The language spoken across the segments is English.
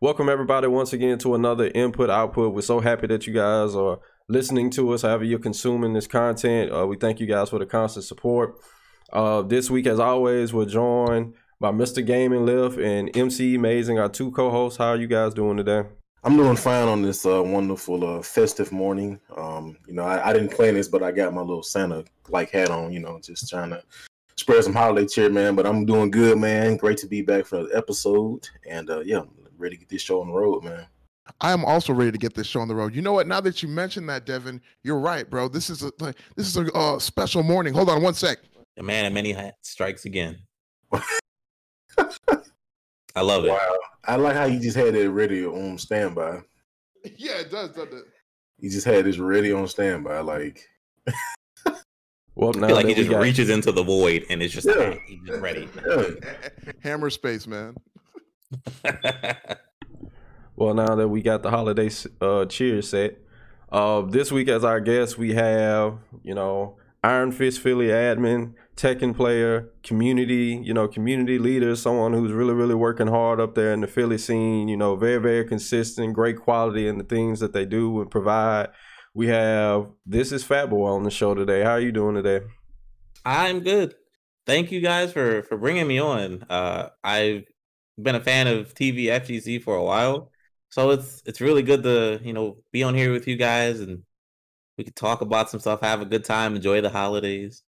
welcome everybody once again to another input output. We're so happy that you guys are listening to us, however you're consuming this content. Uh, we thank you guys for the constant support. Uh, this week, as always, we're joined by Mr. Gaming Lift and MC Amazing, our two co-hosts. How are you guys doing today? I'm doing fine on this uh, wonderful uh, festive morning. Um, you know, I, I, didn't plan this, but I got my little Santa like hat on. You know, just trying to spread some holiday cheer, man. But I'm doing good, man. Great to be back for the episode, and uh, yeah, ready to get this show on the road, man. I am also ready to get this show on the road. You know what? Now that you mentioned that, Devin, you're right, bro. This is a this is a uh, special morning. Hold on one sec. The man in many hats strikes again. I love it. Wow. I like how you just had it ready on standby. Yeah, it does, doesn't it? You just had this ready on standby, like. well, now like he just got... reaches into the void and it's just, yeah. he's just ready. Yeah. Hammer space, man. Well, now that we got the holiday uh, cheer set, uh, this week as our guest we have, you know, Iron Fist Philly admin Tekken player, community, you know, community leader, someone who's really, really working hard up there in the Philly scene, you know, very, very consistent, great quality in the things that they do and provide. We have this is Fat Boy on the show today. How are you doing today? I'm good. Thank you guys for for bringing me on. Uh, I've been a fan of TV FGC for a while, so it's it's really good to you know be on here with you guys and we can talk about some stuff, have a good time, enjoy the holidays.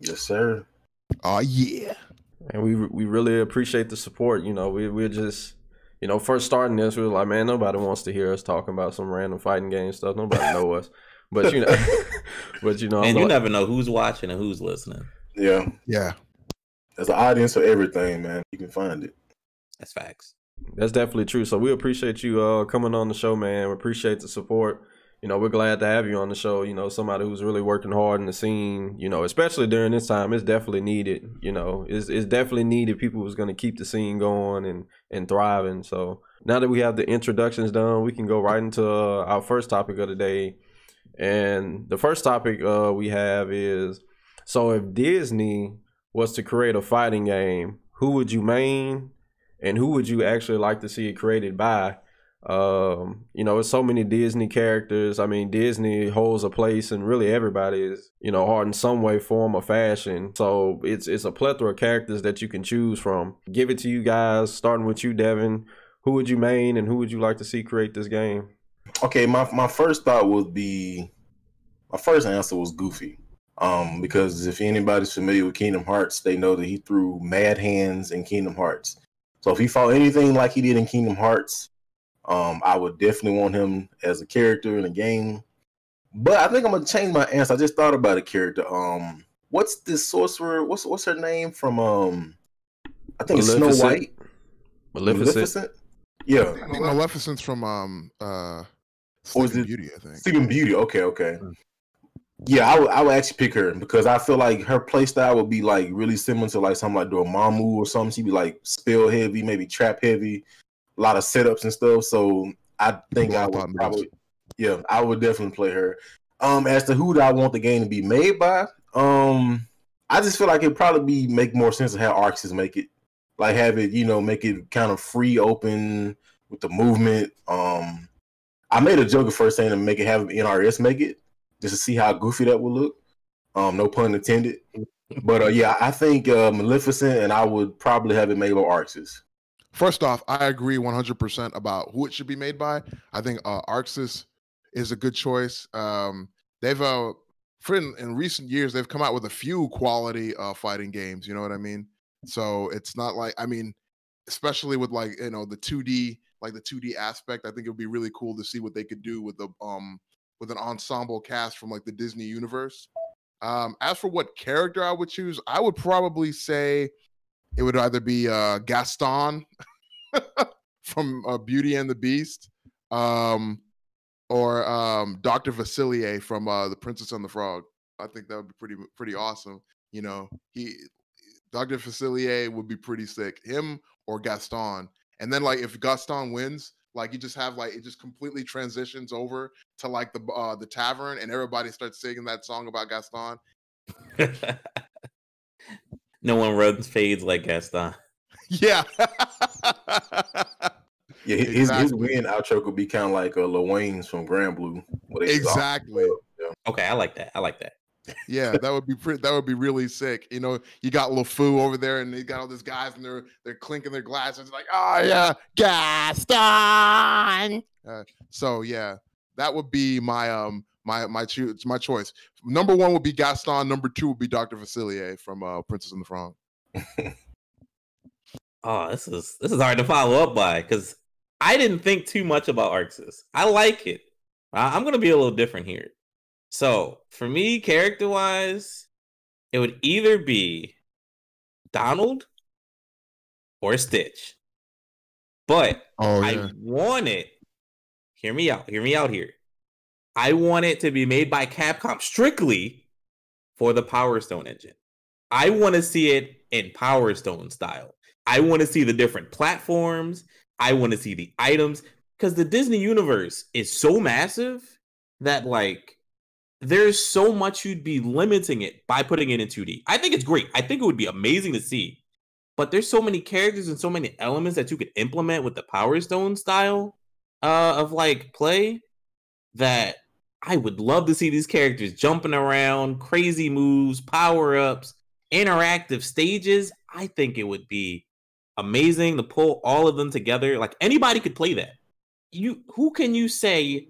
Yes, sir. Oh yeah. And we we really appreciate the support. You know, we we're just you know, first starting this, we were like, man, nobody wants to hear us talking about some random fighting game stuff. Nobody know us. But you know, but you know, and you never know who's watching and who's listening. Yeah, yeah. There's an audience for everything, man. You can find it. That's facts. That's definitely true. So we appreciate you uh, coming on the show, man. We appreciate the support you know, we're glad to have you on the show. You know, somebody who's really working hard in the scene. You know, especially during this time, it's definitely needed. You know, it's it's definitely needed. People who's going to keep the scene going and and thriving. So now that we have the introductions done, we can go right into uh, our first topic of the day. And the first topic uh, we have is so if Disney was to create a fighting game, who would you main, and who would you actually like to see it created by? Um, you know, it's so many Disney characters. I mean, Disney holds a place and really everybody is, you know, hard in some way, form, or fashion. So it's it's a plethora of characters that you can choose from. Give it to you guys, starting with you, Devin. Who would you main and who would you like to see create this game? Okay, my my first thought would be my first answer was Goofy. Um, because if anybody's familiar with Kingdom Hearts, they know that he threw mad hands in Kingdom Hearts. So if he fought anything like he did in Kingdom Hearts, um, I would definitely want him as a character in the game. But I think I'm gonna change my answer. I just thought about a character. Um, what's this sorcerer? What's what's her name from? Um, I think it's Snow White. Maleficent. Maleficent. Yeah, I think Maleficent's from um uh Sleeping Beauty. I think Sleeping Beauty. Okay, okay. Yeah, I would I would actually pick her because I feel like her play style would be like really similar to like something like Dormammu or something. She'd be like spell heavy, maybe trap heavy a lot of setups and stuff. So I think I would probably, yeah, I would definitely play her. Um, as to who do I want the game to be made by, um, I just feel like it'd probably be make more sense to have ArcSys make it, like have it, you know, make it kind of free, open with the movement. Um, I made a joke at first saying to make it have NRS make it just to see how goofy that would look. Um, no pun intended. But uh, yeah, I think uh, Maleficent, and I would probably have it made by ArcSys. First off, I agree 100% about who it should be made by. I think uh, ArcSys is a good choice. Um, they've, uh, in, in, recent years, they've come out with a few quality uh, fighting games. You know what I mean? So it's not like, I mean, especially with like, you know, the 2D, like the 2D aspect, I think it would be really cool to see what they could do with the, um, with an ensemble cast from like the Disney universe. Um, as for what character I would choose, I would probably say it would either be uh, Gaston from uh, Beauty and the Beast, um, or um, Doctor Facilier from uh, The Princess and the Frog. I think that would be pretty pretty awesome. You know, he Doctor Facilier would be pretty sick. Him or Gaston, and then like if Gaston wins, like you just have like it just completely transitions over to like the uh, the tavern, and everybody starts singing that song about Gaston. no one runs fades like Gaston. Yeah. Yeah, his, his Exactly. win outro could be kind of like uh, Lowain's from Granblue. where they just all- Exactly. Okay, I like that. I like that. Yeah, that would be pretty. That would be really sick. You know, you got LeFou over there, and they got all these guys, and they're they're clinking their glasses, like, oh yeah, Gaston. Uh, so yeah, that would be my um my my choose my choice. Number one would be Gaston. Number two would be Doctor Facilier from uh, Princess and the Frog. Oh, this is this is hard to follow up by because I didn't think too much about ArcSys. I like it. I- I'm gonna be a little different here. So for me, character wise, it would either be Donald or Stitch. But Oh I want it. Hear me out. Hear me out here. I want it to be made by Capcom strictly for the Power Stone engine. I want to see it in Power Stone style. I want to see the different platforms. I want to see the items because the Disney universe is so massive that like there's so much you'd be limiting it by putting it in 2D. I think it's great. I think it would be amazing to see. But there's so many characters and so many elements that you could implement with the Power Stone style uh, of like play that I would love to see these characters jumping around, crazy moves, power ups, interactive stages. I think it would be amazing to pull all of them together. Like anybody could play that. You who can you say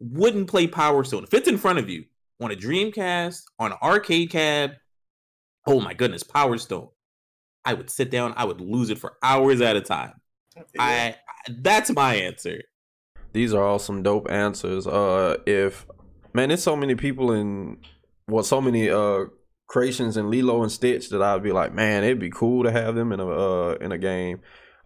wouldn't play Power Stone? If it's in front of you on a Dreamcast, on an arcade cab, oh my goodness, Power Stone. I would sit down, I would lose it for hours at a time. I, I that's my answer. These are all some dope answers. Uh, if man, there's so many people in well, so many uh creations in Lilo and Stitch that I'd be like, man, it'd be cool to have them in a uh in a game.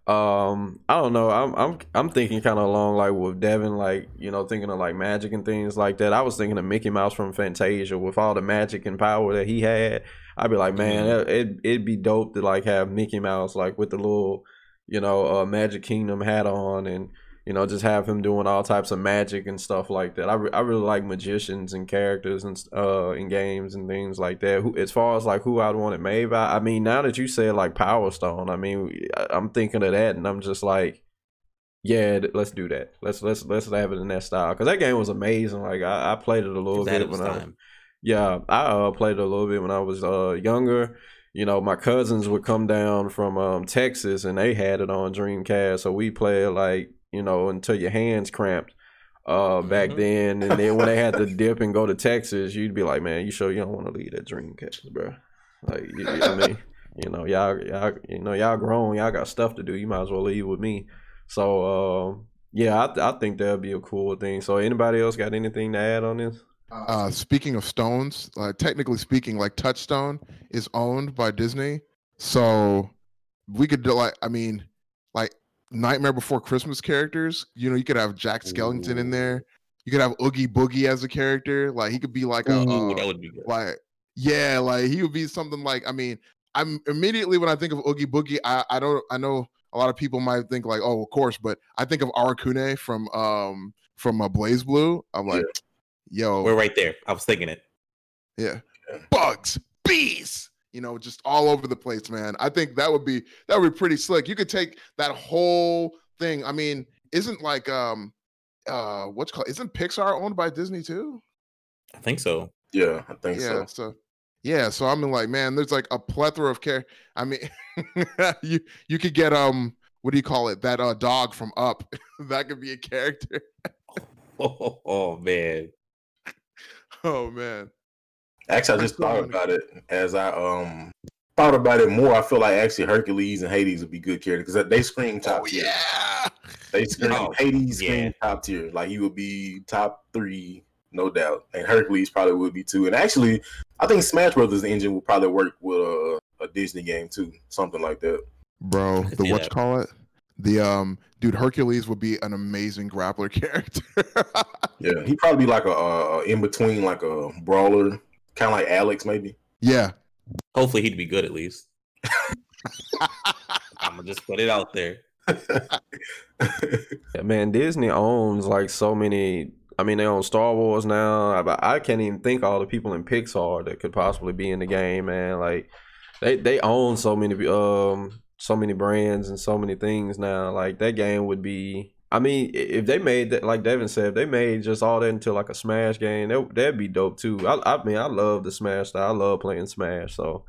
Um, I don't know. I'm I'm I'm thinking kind of along like with Devin, like you know, thinking of like magic and things like that. I was thinking of Mickey Mouse from Fantasia with all the magic and power that he had. I'd be like, man, it it'd, it'd be dope to like have Mickey Mouse like with the little, you know, uh, Magic Kingdom hat on and you know, just have him doing all types of magic and stuff like that. I, re- I really like magicians and characters and uh in games and things like that. Who, as far as like who I'd want it made by, I mean, now that you said like Power Stone, I mean, I'm thinking of that and I'm just like, yeah, let's do that. Let's let's let's have it in that style because that game was amazing. Like I, I played it a little bit when I yeah, I uh, played it a little bit when I was uh, younger. You know, my cousins would come down from um, Texas and they had it on Dreamcast, so we played like you know until your hands cramped. Uh, back Mhm. then, and then when they had to dip and go to Texas, you'd be like, "Man, you sure you don't want to leave that Dreamcast, bro?" Like, you, you know what I mean? You know, y'all, y'all, you know, y'all grown, y'all got stuff to do. You might as well leave with me. So, uh, yeah, I, I think that'd be a cool thing. So, anybody else got anything to add on this? Uh, speaking of stones, uh, technically speaking, like Touchstone is owned by Disney, so we could do like I mean, like Nightmare Before Christmas characters. You know, you could have Jack Skellington in there. You could have Oogie Boogie as a character. Like he could be like a Ooh, uh, that would be good. like yeah, like he would be something like I mean, I'm immediately when I think of Oogie Boogie, I I don't I know a lot of people might think like oh of course, but I think of Arakune from um from uh, BlazBlue. I'm like, yo, We're right there. I was thinking it. yeah. Bugs, bees, you know, just all over the place, man. I think that would be that would be pretty slick. You could take that whole thing. I mean, isn't like um uh what's called isn't Pixar owned by Disney too? I think so. Yeah, I think Yeah, so. so yeah, so I mean like man, there's like a plethora of care. I mean you you could get um what do you call it? That uh dog from up. that could be a character. Oh, oh, man. Oh man. Actually, I just thought about it as I um thought about it more. I feel like actually Hercules and Hades would be good characters because they scream top Oh tier. yeah. They scream Oh, Hades scream top tier. Like he would be top three, no doubt. And Hercules probably would be too. And actually, I think Smash Brothers engine would probably work with a, a Disney game too, something like that. Bro, the see what you call it? The um dude Hercules would be an amazing grappler character. Yeah, he'd probably be like a, a in between, like a brawler, kind of like Alex, maybe. yeah. Hopefully he'd be good at least. I'm gonna just put it out there. Yeah, man, Disney owns like so many. I mean, they own Star Wars now. I, I can't even think all the people in Pixar that could possibly be in the game, man. Like, they they own so many. Um, so many brands and so many things now. Like that game would be. I mean, if they made that, like Devin said, if they made just all that into like a Smash game, that that'd be dope too. I, I mean, I love the Smash style. I love playing Smash. So,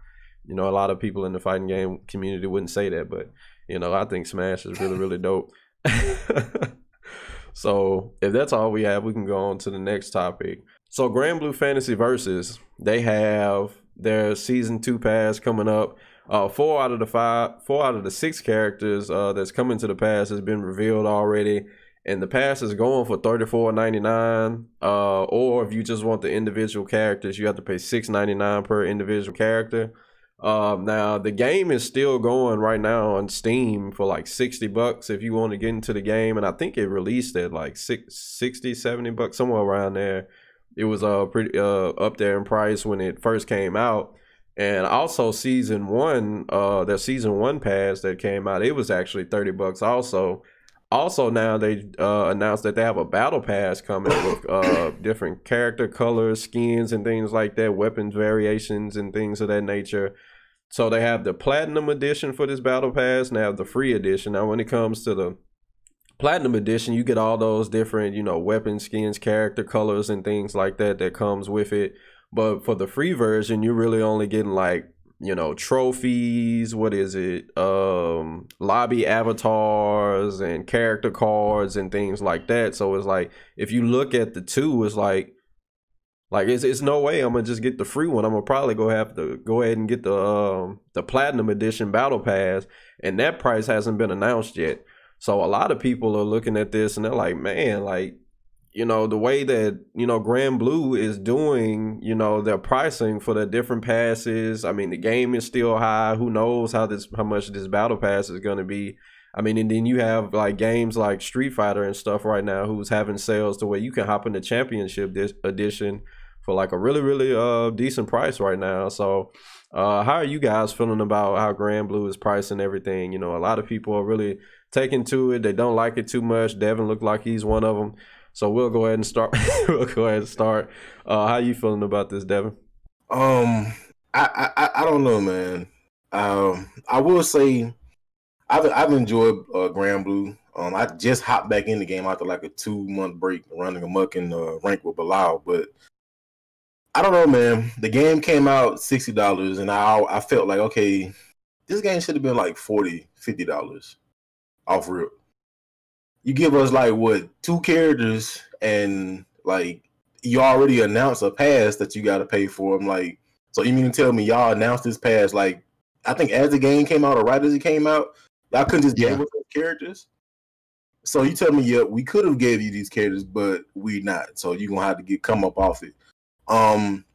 you know, a lot of people in the fighting game community wouldn't say that, but you know, I think Smash is really, really dope. so, if that's all we have, we can go on to the next topic. So, Granblue Fantasy Versus, they have their season two pass coming up. Uh, four out of the five, four out of the six characters uh, that's coming to the pass has been revealed already, and the pass is going for thirty four ninety nine. Uh, or if you just want the individual characters, you have to pay six ninety nine per individual character. Um, now the game is still going right now on Steam for like 60 bucks if you want to get into the game. And I think it released at like six, 60, 70 bucks, somewhere around there. It was uh pretty uh up there in price when it first came out. And also season one, uh season one pass that came out, it was actually 30 bucks also. Also now they uh announced that they have a battle pass coming with uh different character colors, skins and things like that, weapons variations and things of that nature. So they have the platinum edition for this battle pass and they have the free edition. Now when it comes to the platinum edition, you get all those different, you know, weapon skins, character colors and things like that that comes with it. But for the free version, you're really only getting like, you know, trophies, what is it? Um lobby avatars and character cards and things like that. So it's like if you look at the two, it's like like it's, it's no way I'm gonna just get the free one. I'm gonna probably go have to go ahead and get the um, the platinum edition battle pass, and that price hasn't been announced yet. So a lot of people are looking at this and they're like, man, like you know the way that you know Granblue is doing, you know their pricing for the different passes. I mean, the game is still high. Who knows how this how much this battle pass is gonna be? I mean, and then you have like games like Street Fighter and stuff right now, who's having sales to where you can hop in the Championship edition for like a really really uh decent price right now. So uh how are you guys feeling about how Granblue is pricing everything? You know, a lot of people are really taking to it. They don't like it too much. Devin looked like he's one of them. So we'll go ahead and start. we'll go ahead and start. Uh, how you feeling about this, Devin? Um, I I, I don't know, man. Um, I will say I've I've enjoyed uh, Granblue. Um, I just hopped back in the game after like a two month break, running amok in the uh, rank with Belial. But I don't know, man. The game came out sixty dollars, and I I felt like okay, this game should have been like 40 50 dollars off rip. You give us like what two characters, and like you already announced a pass that you got to pay for. I'm like, so you mean to tell me y'all announced this pass like I think as the game came out or right as it came out, y'all couldn't just yeah. give us characters. So you tell me, yeah, we could have gave you these characters, but we not. So you're gonna have to get come up off it. Um,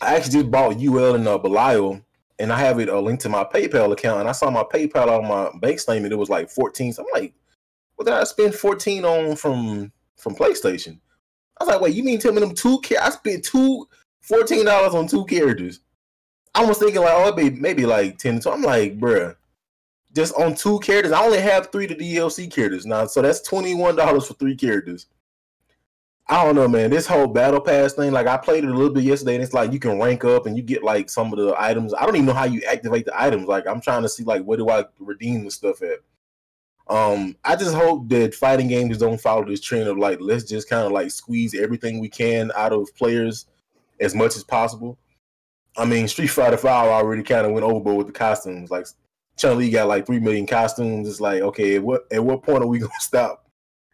I actually just bought Yuel and uh, Belial, and I have it uh, linked to my PayPal account. And I saw my PayPal on my bank statement; it was like fourteen. So I'm like, I spend fourteen on from from PlayStation? I was like, wait, you mean tell me them two? I spent two fourteen dollars on two characters. I was thinking like, oh, it'd be maybe like ten. So I'm like, bruh, just on two characters. I only have three to DLC characters now, so that's twenty one dollars for three characters. I don't know, man. This whole battle pass thing, like I played it a little bit yesterday, and it's like you can rank up and you get like some of the items. I don't even know how you activate the items. Like I'm trying to see like where do I redeem the stuff at. Um, I just hope that fighting games don't follow this trend of like let's just kind of like squeeze everything we can out of players as much as possible. I mean, Street Fighter Five already kind of went overboard with the costumes. Like Chun Li got like three million costumes. It's like, okay, at what at what point are we gonna stop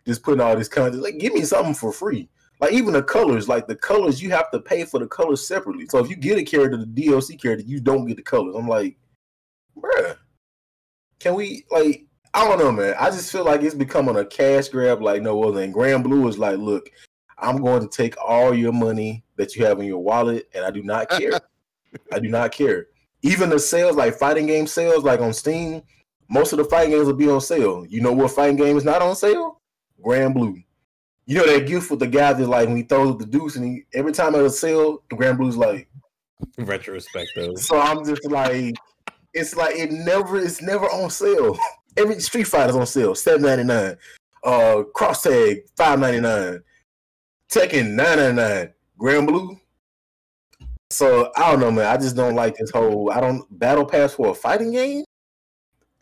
just putting all this content. Like, give me something for free. Like even the colors, like the colors, you have to pay for the colors separately. So if you get a character, the DLC character, you don't get the colors. I'm like, bruh, can we like? I don't know, man. I just feel like it's becoming a cash grab like no other. And Granblue is like, look, I'm going to take all your money that you have in your wallet, and I do not care. I do not care. Even the sales, like fighting game sales, like on Steam, most of the fighting games will be on sale. You know what fighting game is not on sale? Granblue. You know that gift with the guy that like when he throws the deuce and he every time at a sale, the Granblue's like retrospective. So I'm just like it's like it never it's never on sale. Every Street Fighter's on sale, seven ninety nine. Uh cross tag, five ninety nine. Tekken nine ninety nine. Granblue. So I don't know, man. I just don't like this whole I don't battle pass for a fighting game.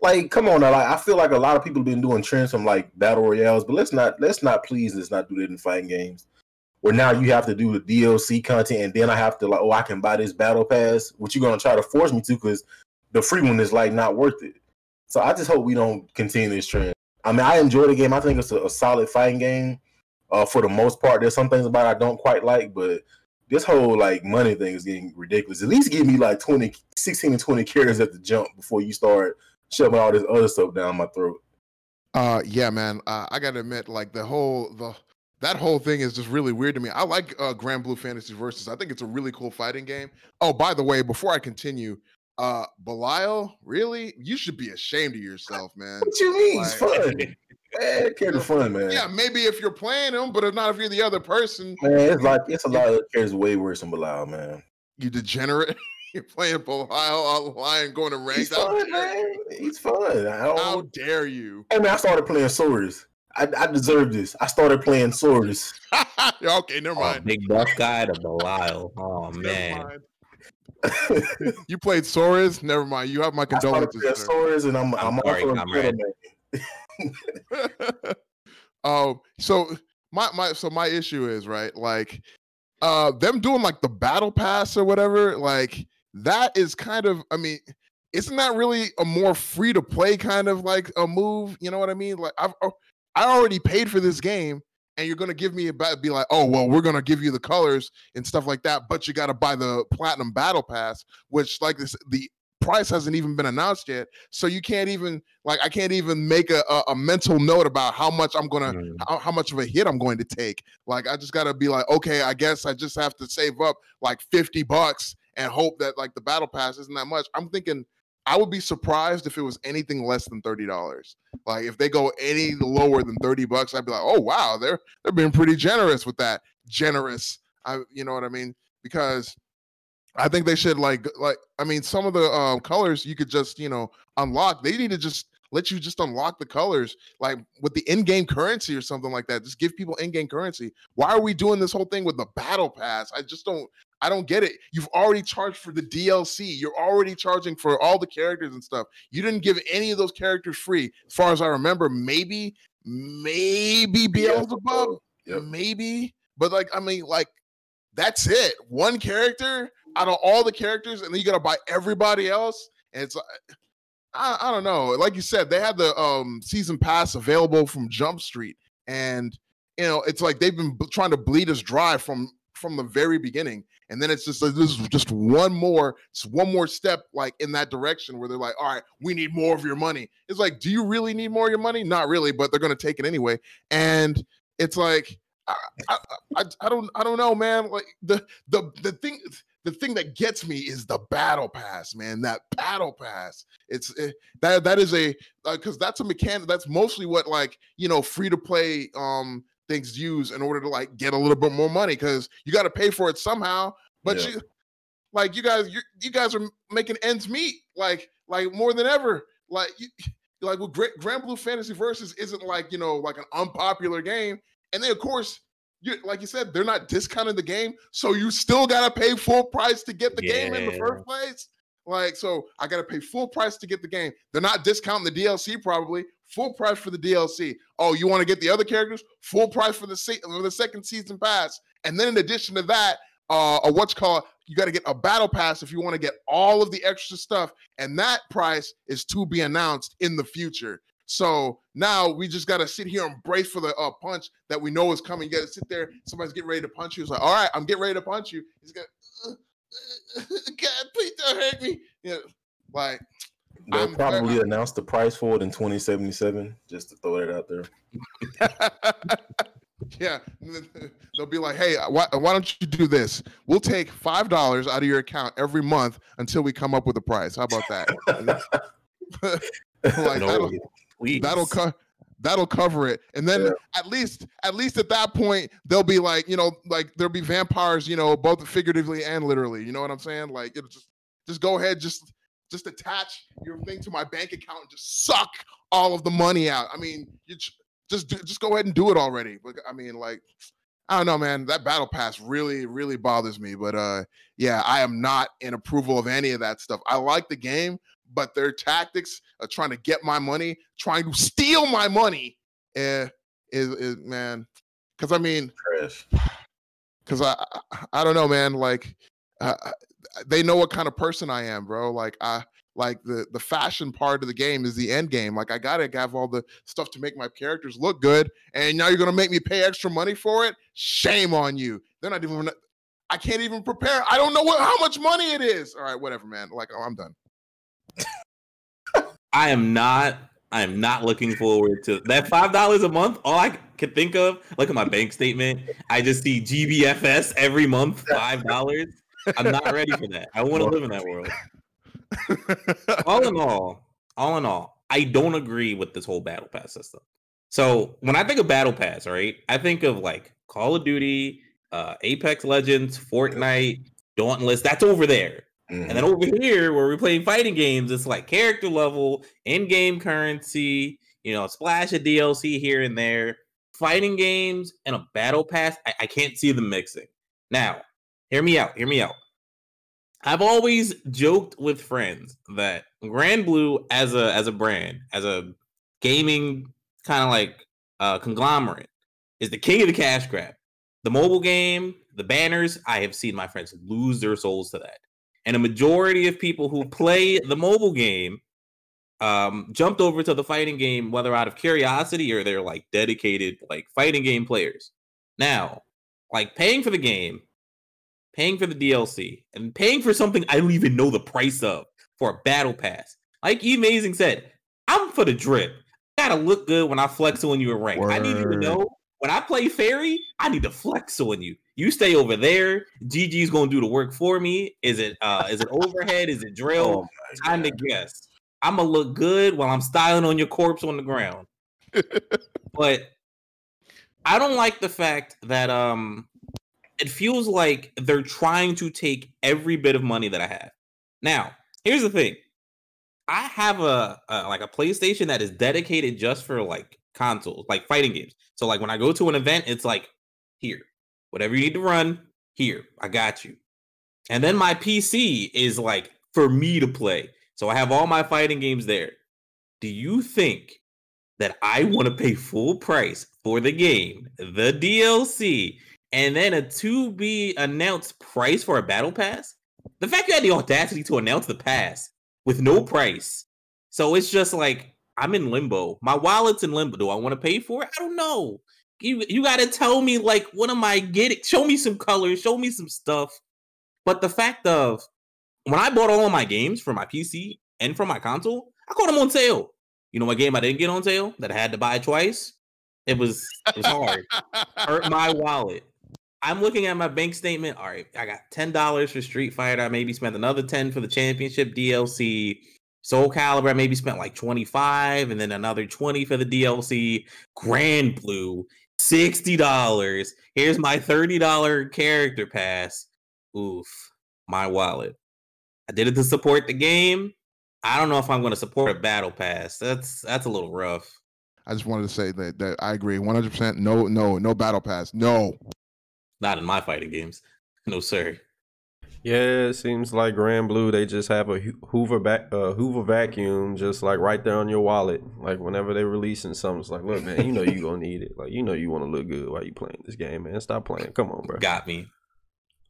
like come on now. Like I feel like a lot of people have been doing trends from like battle royales, but let's not let's not please let's not do that in fighting games. Where now you have to do the DLC content and then I have to like, oh, I can buy this battle pass, which you're gonna try to force me to because the free one is like not worth it. So I just hope we don't continue this trend. I mean, I enjoy the game. I think it's a, a solid fighting game. Uh, for the most part, there's some things about I don't quite like, but this whole like money thing is getting ridiculous. At least give me like 20, 16 and 20 carries at the jump before you start shoving all this other stuff down my throat. Uh, yeah, man. Uh, I gotta admit, like the whole the that whole thing is just really weird to me. I like uh, Granblue Fantasy Versus. I think it's a really cool fighting game. Oh, by the way, before I continue, uh, Belial, really? You should be ashamed of yourself, man. What you mean? Like, it's fun. man, kind of fun, man. Yeah, maybe if you're playing him, but if not, if you're the other person, man, it's like it's a lot of cares way worse than Belial, man. You degenerate. You're playing Belial online, going to rank. He's fun, man. He's fun. How dare you? Hey man, I started playing Swords. I, I deserve this. I started playing Swords. okay, never oh, mind. Oh, big buff guy to Belial. Oh man. you played Soriz? Never mind. You have my condolences. I Soriz, and I'm I'm, I'm sorry, also Oh, so my my so my issue is right, like uh them doing like the battle pass or whatever, like that is kind of I mean, isn't that really a more free to play kind of like a move? You know what I mean? Like I've oh, I already paid for this game and you're going to give me about be like, oh, well, we're going to give you the colors and stuff like that, but you got to buy the platinum battle pass, which like this, the price hasn't even been announced yet. So you can't even like, I can't even make a, a, a mental note about how much I'm to, mm. how, how much of a hit I'm going to take. Like, I just got to be like, okay, I guess I just have to save up like 50 bucks and hope that like the battle pass isn't that much. I'm thinking I would be surprised if it was anything less than thirty dollars. Like if they go any lower than thirty bucks, I'd be like, oh wow, they're they're being pretty generous with that. Generous, I you know what I mean? Because I think they should like like I mean some of the um, colors you could just you know unlock. They need to just let you just unlock the colors like with the in-game currency or something like that. Just give people in-game currency. Why are we doing this whole thing with the battle pass? I just don't I don't get it. You've already charged for the DLC. You're already charging for all the characters and stuff. You didn't give any of those characters free. As far as I remember, maybe, maybe Beelzebub, yep. maybe. But like, I mean, like, that's it. One character out of all the characters, and then you gotta buy everybody else. And it's like, I, I don't know. Like you said, they had the um season pass available from Jump Street, and you know, it's like they've been b- trying to bleed us dry from from the very beginning. And then it's just like this is just one more, it's one more step like in that direction where they're like, all right, we need more of your money. It's like, do you really need more of your money? Not really, but they're gonna take it anyway. And it's like, I, I, I, don't I don't know, man. Like the the the thing the thing that gets me is the battle pass, man. That battle pass. It's it, eh, that that is a because uh, that's a mechanic. That's mostly what like you know free to play um things use in order to like get a little bit more money because you got to pay for it somehow. But yeah. you, like you guys, you, you guys are making ends meet like like more than ever. Like you, like with Granblue Fantasy Versus isn't like you know like an unpopular game, and then of course. You, like you said, they're not discounting the game, so you still gotta pay full price to get the yeah. game in the first place. Like, so I gotta pay full price to get the game. They're not discounting the DLC probably, full price for the DLC. Oh, you want to get the other characters? Full price for the se- for the second season pass. And then in addition to that, uh, a what's called you got to get a battle pass if you want to get all of the extra stuff, and that price is to be announced in the future. So now we just got to sit here and brace for the uh, punch that we know is coming. You got to sit there. Somebody's getting ready to punch you. It's like, all right, I'm getting ready to punch you. He's uh, God, please don't hurt me. You know, like They'll I'm probably very, announce the price for it in 2077, just to throw that out there. yeah, they'll be like, "Hey, why, why don't you do this? We'll take five dollars out of your account every month until we come up with a price. How about that?" like no, that'll, that'll co- that'll cover it, and then yeah. at least at least at that point they'll be like, you know, like there'll be vampires, you know, both figuratively and literally. You know what I'm saying? Like it'll just just go ahead, just just attach your thing to my bank account and just suck all of the money out. I mean, you just just go ahead and do it already. But I mean, like, I don't know, man. That battle pass really, really bothers me. But uh, yeah, I am not in approval of any of that stuff. I like the game, but their tactics of trying to get my money, trying to steal my money, eh, is, is man. Because I mean, because I, I I don't know, man. Like uh, they know what kind of person I am, bro. Like I like the the fashion part of the game is the end game. Like I gotta have all the stuff to make my characters look good, and now you're gonna make me pay extra money for it. Shame on you. They're not even. I can't even prepare. I don't know what how much money it is. All right, whatever, man. Like oh, I'm done. I am not. I am not looking forward to that five dollars a month. All I can think of, look at my bank statement. I just see GBFS every month, five dollars. I'm not ready for that. I want to live in that world. all in all, all in all, I don't agree with this whole battle pass system. So when I think of battle pass, right, I think of like Call of Duty, uh, Apex Legends, Fortnite, Dauntless. That's over there. Mhm. And then over here, where we're playing fighting games, it's like character level, in-game currency, you know, a splash of DLC here and there. Fighting games and a battle pass, I, I can't see them mixing. Now, hear me out. Hear me out. I've always joked with friends that Granblue as a as a brand, as a gaming kind of like uh, conglomerate, is the king of the cash grab. The mobile game, the banners, I have seen my friends lose their souls to that. And a majority of people who play the mobile game um, jumped over to the fighting game, whether out of curiosity or they're like dedicated like fighting game players. Now, like paying for the game, paying for the DLC, and paying for something I don't even know the price of for a battle pass. Like E Amazing said, I'm for the drip. I gotta look good when I flex on you in rank. I need you to know when I play Ferry, I need to flex on you. You stay over there. GG's gonna do the work for me. Is it uh is it overhead? Is it drill? Oh Time to guess. I'm gonna look good while I'm styling on your corpse on the ground. but I don't like the fact that um it feels like they're trying to take every bit of money that I have. Now, here's the thing. I have a, a like a PlayStation that is dedicated just for like consoles, like fighting games. So like when I go to an event, it's like here, whatever you need to run, here, I got you. And then my PC is like for me to play. So I have all my fighting games there. Do you think that I want to pay full price for the game, the DLC, and then a to be announced price for a battle pass? The fact you had the audacity to announce the pass with no price. So it's just like I'm in limbo. My wallet's in limbo. Do I want to pay for it? I don't know. You you got to tell me like what am I getting? Show me some colors, show me some stuff. But the fact of when I bought all of my games for my PC and for my console, I caught them on sale. You know what game I didn't get on sale that I had to buy twice? It was it was hard. Hurt my wallet. I'm looking at my bank statement. All right, I got ten dollars for Street Fighter. I maybe spent another ten for the championship DLC. Soul Calibur, I maybe spent like 25 and then another 20 for the DLC. Granblue, $60. Here's my $30 character pass. Oof, my wallet. I did it to support the game. I don't know if I'm going to support a battle pass. That's that's a little rough. I just wanted to say that that I agree 100. percent No, no, no battle pass. No. Not in my fighting games. No, sir. Yeah, it seems like Granblue. They just have a Hoover back, uh, Hoover vacuum, just like right there on your wallet. Like whenever they're releasing something, it's like, look, man, you know you gonna need it. Like you know you want to look good while you playing this game, man. Stop playing. Come on, bro. Got me.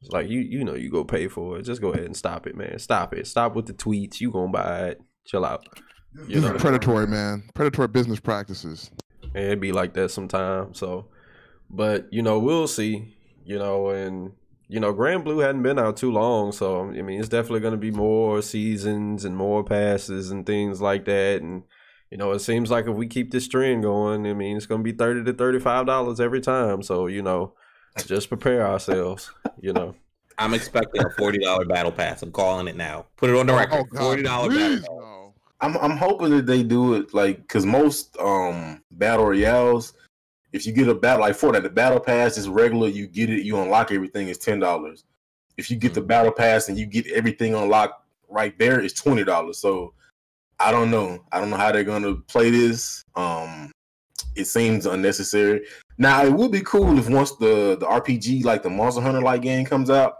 It's like you, you know you go pay for it. Just go ahead and stop it, man. Stop it. Stop with the tweets. You gonna buy it. Chill out. You This know, is predatory, man. Predatory business practices. and it'd be like that sometimes. So, but you know, we'll see. You know, and you know, Granblue hadn't been out too long, so I mean, it's definitely going to be more seasons and more passes and things like that. And you know, it seems like if we keep this trend going, I mean, it's going to be thirty to thirty-five dollars every time. So you know, just prepare ourselves. You know, I'm expecting a forty dollar battle pass. I'm calling it now. Put it on the Oh, record. God, Forty dollar battle pass. I'm I'm hoping that they do it like because most um battle royales, if you get a battle like Fortnite, the battle pass is regular. You get it, you unlock everything. It's ten dollars. If you get the battle pass and you get everything unlocked right there, it's twenty dollars. So I don't know. I don't know how they're gonna play this. Um, it seems unnecessary. Now it would be cool if once the the RPG like the Monster Hunter like game comes out,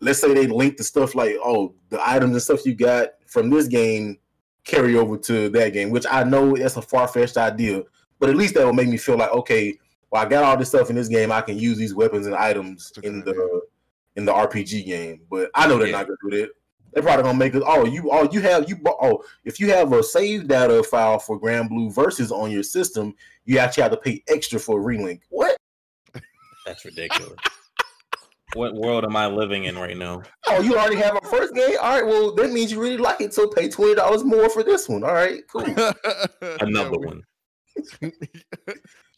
let's say they link the stuff like oh the items and stuff you got from this game carry over to that game, which I know that's a far fetched idea, but at least that will make me feel like okay, well, I got all this stuff in this game, I can use these weapons and items in the in the RPG game. But I know they're yeah. not gonna do that. They're probably gonna make it. Oh, you oh you have you oh if you have a save data file for Granblue Versus on your system, you actually have to pay extra for a relink. What? That's ridiculous. what world am I living in right now? Oh, you already have a first game. All right, well that means you really like it. So pay twenty dollars more for this one. All right, cool. Another one.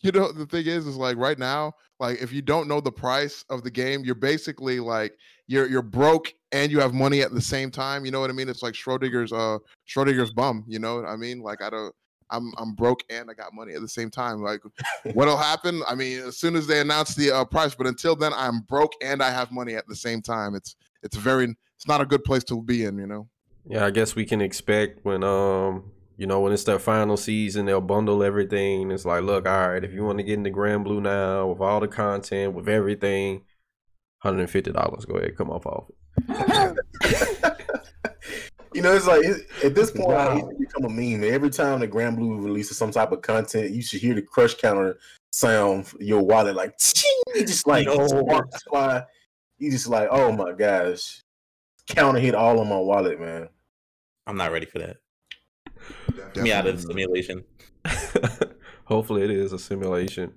you know the thing is, is like right now, like if you don't know the price of the game, you're basically like you're you're broke and you have money at the same time. You know what I mean? It's like Schrodinger's uh Schrodinger's bum. You know what I mean? Like I don't. I'm I'm broke and I got money at the same time. Like, what'll happen? I mean, as soon as they announce the uh, price, but until then, I'm broke and I have money at the same time. It's it's very it's not a good place to be in, you know. Yeah, I guess we can expect when um you know when it's their final season, they'll bundle everything. It's like, look, all right, if you want to get into Granblue now with all the content with everything, hundred and fifty dollars. Go ahead, come off off you know, it's like at this point, wow. it's become a meme. Every time the Granblue releases some type of content, you should hear the crush counter sound your wallet like you just like no. you just like, oh my gosh, counter hit all on my wallet, man. I'm not ready for that. Get me out of the simulation. Hopefully, it is a simulation.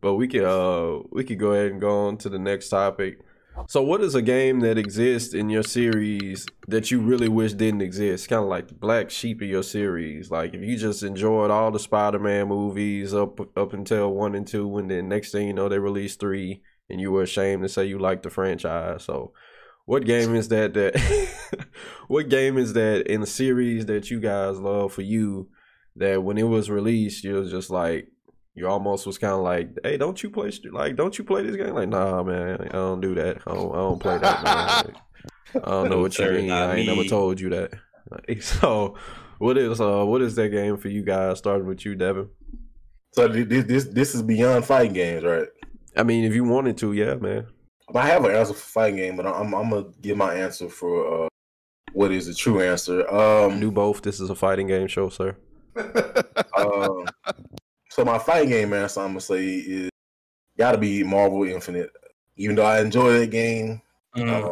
But we can uh we could go ahead and go on to the next topic. So, what is a game that exists in your series that you really wish didn't exist? Kind of like the black sheep of your series. Like if you just enjoyed all the Spider-Man movies up up until one and two, and then next thing you know they released three, and you were ashamed to say you liked the franchise. So, what game is that? That what game is that in the series that you guys love for you? That when it was released, you was just like, you almost was kind of like, "Hey, don't you play like don't you play this game?" Like, nah, man, I don't do that. I don't, I don't play that. Man. Like, I don't know what you mean. I ain't me. never told you that. Like, so, what is uh, what is that game for you guys? Starting with you, Devin. So this this this is beyond fighting games, right? I mean, if you wanted to, yeah, man. I have an answer for fighting game, but I'm I'm gonna give my answer for uh, what is the true answer. Um, do both. This is a fighting game show, sir. um, so my fighting game answer I'm gonna say is gotta be Marvel Infinite. Even though I enjoy that game, mm. uh,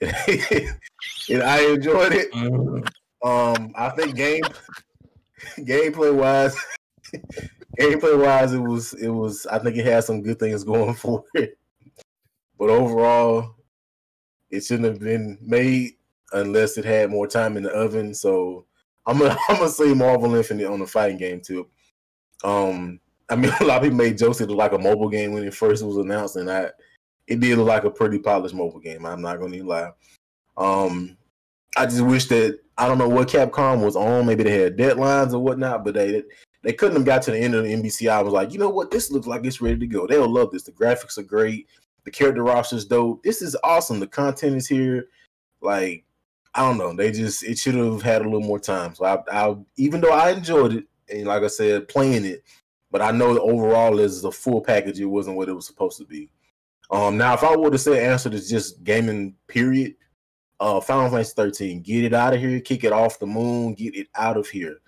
and I enjoyed it. Mm. Um, I think game gameplay wise, gameplay wise, it was it was. I think it had some good things going for it, but overall, it shouldn't have been made unless it had more time in the oven. So I'm gonna I'm gonna say Marvel Infinite on the fighting game too. Um, I mean, a lot of people made jokes it like a mobile game when it first was announced, and I it did look like a pretty polished mobile game. I'm not gonna lie. Um, I just wish that I don't know what Capcom was on. Maybe they had deadlines or whatnot, but they they couldn't have got to the end of the NBC. I was like, you know what, this looks like it's ready to go. They'll love this. The graphics are great. The character roster's dope. This is awesome. The content is here. Like, I don't know. They just it should have had a little more time. So I, I even though I enjoyed it, and like I said, playing it. But I know the overall as a full package, it wasn't what it was supposed to be. Um, now if I were to say answer to just gaming period, uh, Final Fantasy 13, get it out of here, kick it off the moon, get it out of here.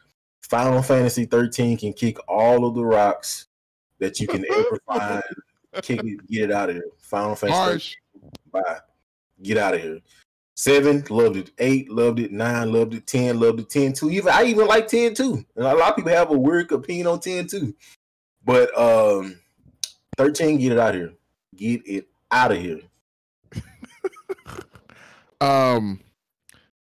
Final Fantasy 13 can kick all of the rocks that you can ever find. Kick it, get it out of here. Final Fantasy bye. Get out of here. Seven, loved it. Eight, loved it. Nine, loved it. Ten, loved it. Ten, two. Even I even like ten too. And a lot of people have a weird opinion on ten too. But um, thirteen, get it out of here. Get it out of here. um,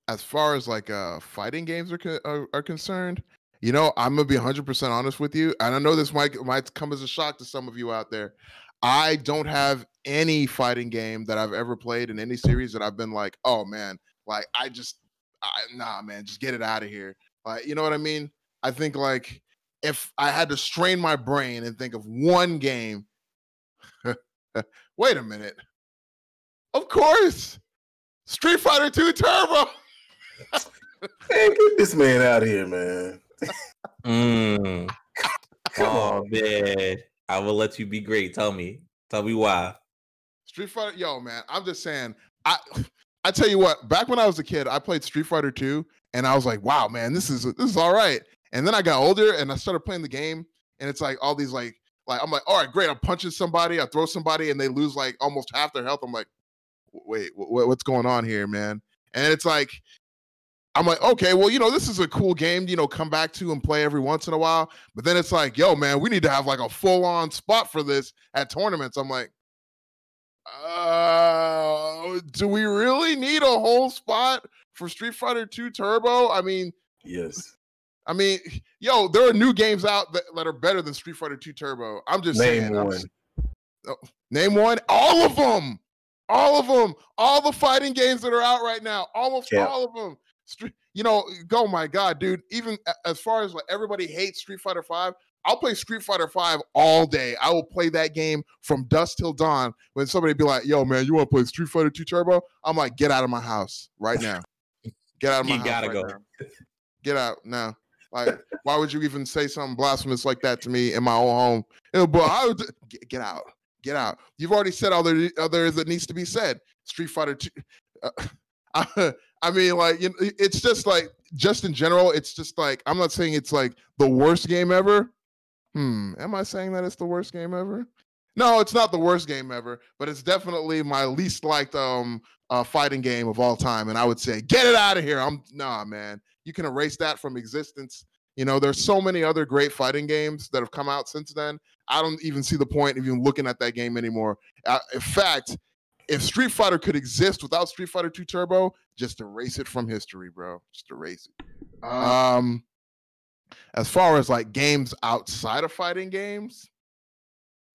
as far as like uh fighting games are, are are concerned, you know, I'm gonna be 100 percent honest with you, and I know this might might come as a shock to some of you out there. I don't have any fighting game that I've ever played in any series that I've been like, oh man, like I just, I, nah, man, just get it out of here. Like, you know what I mean? I think like if I had to strain my brain and think of one game, wait a minute. Of course, Street Fighter 2 Turbo. man, get this man out of here, man. mm. Oh man. I will let you be great. Tell me. Tell me why. Street Fighter, yo, man. I'm just saying. I I tell you what. Back when I was a kid, I played Street Fighter 2, and I was like, wow, man, this is this is all right. And then I got older and I started playing the game, and it's like all these like like I'm like, all right, great. I'm punching somebody, I throw somebody, and they lose like almost half their health. I'm like, wait, what's going on here, man? And it's like, I'm like, okay, well, you know, this is a cool game, you know, come back to and play every once in a while. But then it's like, yo, man, we need to have like a full on spot for this at tournaments. I'm like, uh, do we really need a whole spot for Street Fighter 2 Turbo? I mean, yes. I mean, yo, there are new games out that, that are better than Street Fighter 2 Turbo. I'm just name saying. one. Just, oh, name one. All of them. All of them. All the fighting games that are out right now. Almost yeah. all of them. Street, you know, oh my god, dude. Even as far as like everybody hates Street Fighter Five, I'll play Street Fighter Five all day. I will play that game from dusk till dawn. When somebody be like, "Yo, man, you want to play Street Fighter Two Turbo?" I'm like, "Get out of my house right now! Get out of my you house! gotta right go. Now. Get out now!" Like, why would you even say something blasphemous like that to me in my own home? You know, but I would get, get out, get out. You've already said all there, all there is that needs to be said. Street Fighter Two. Uh, I, I mean, like, you know, it's just like, just in general, it's just like, I'm not saying it's like the worst game ever. Hmm, am I saying that it's the worst game ever? No, it's not the worst game ever, but it's definitely my least liked um uh, fighting game of all time. And I would say, get it out of here. I'm nah, man. You can erase that from existence. You know, there's so many other great fighting games that have come out since then. I don't even see the point of even looking at that game anymore. Uh, in fact, if Street Fighter could exist without Street Fighter 2 Turbo, just erase it from history, bro. Just erase it. Uh, um, as far as like games outside of fighting games,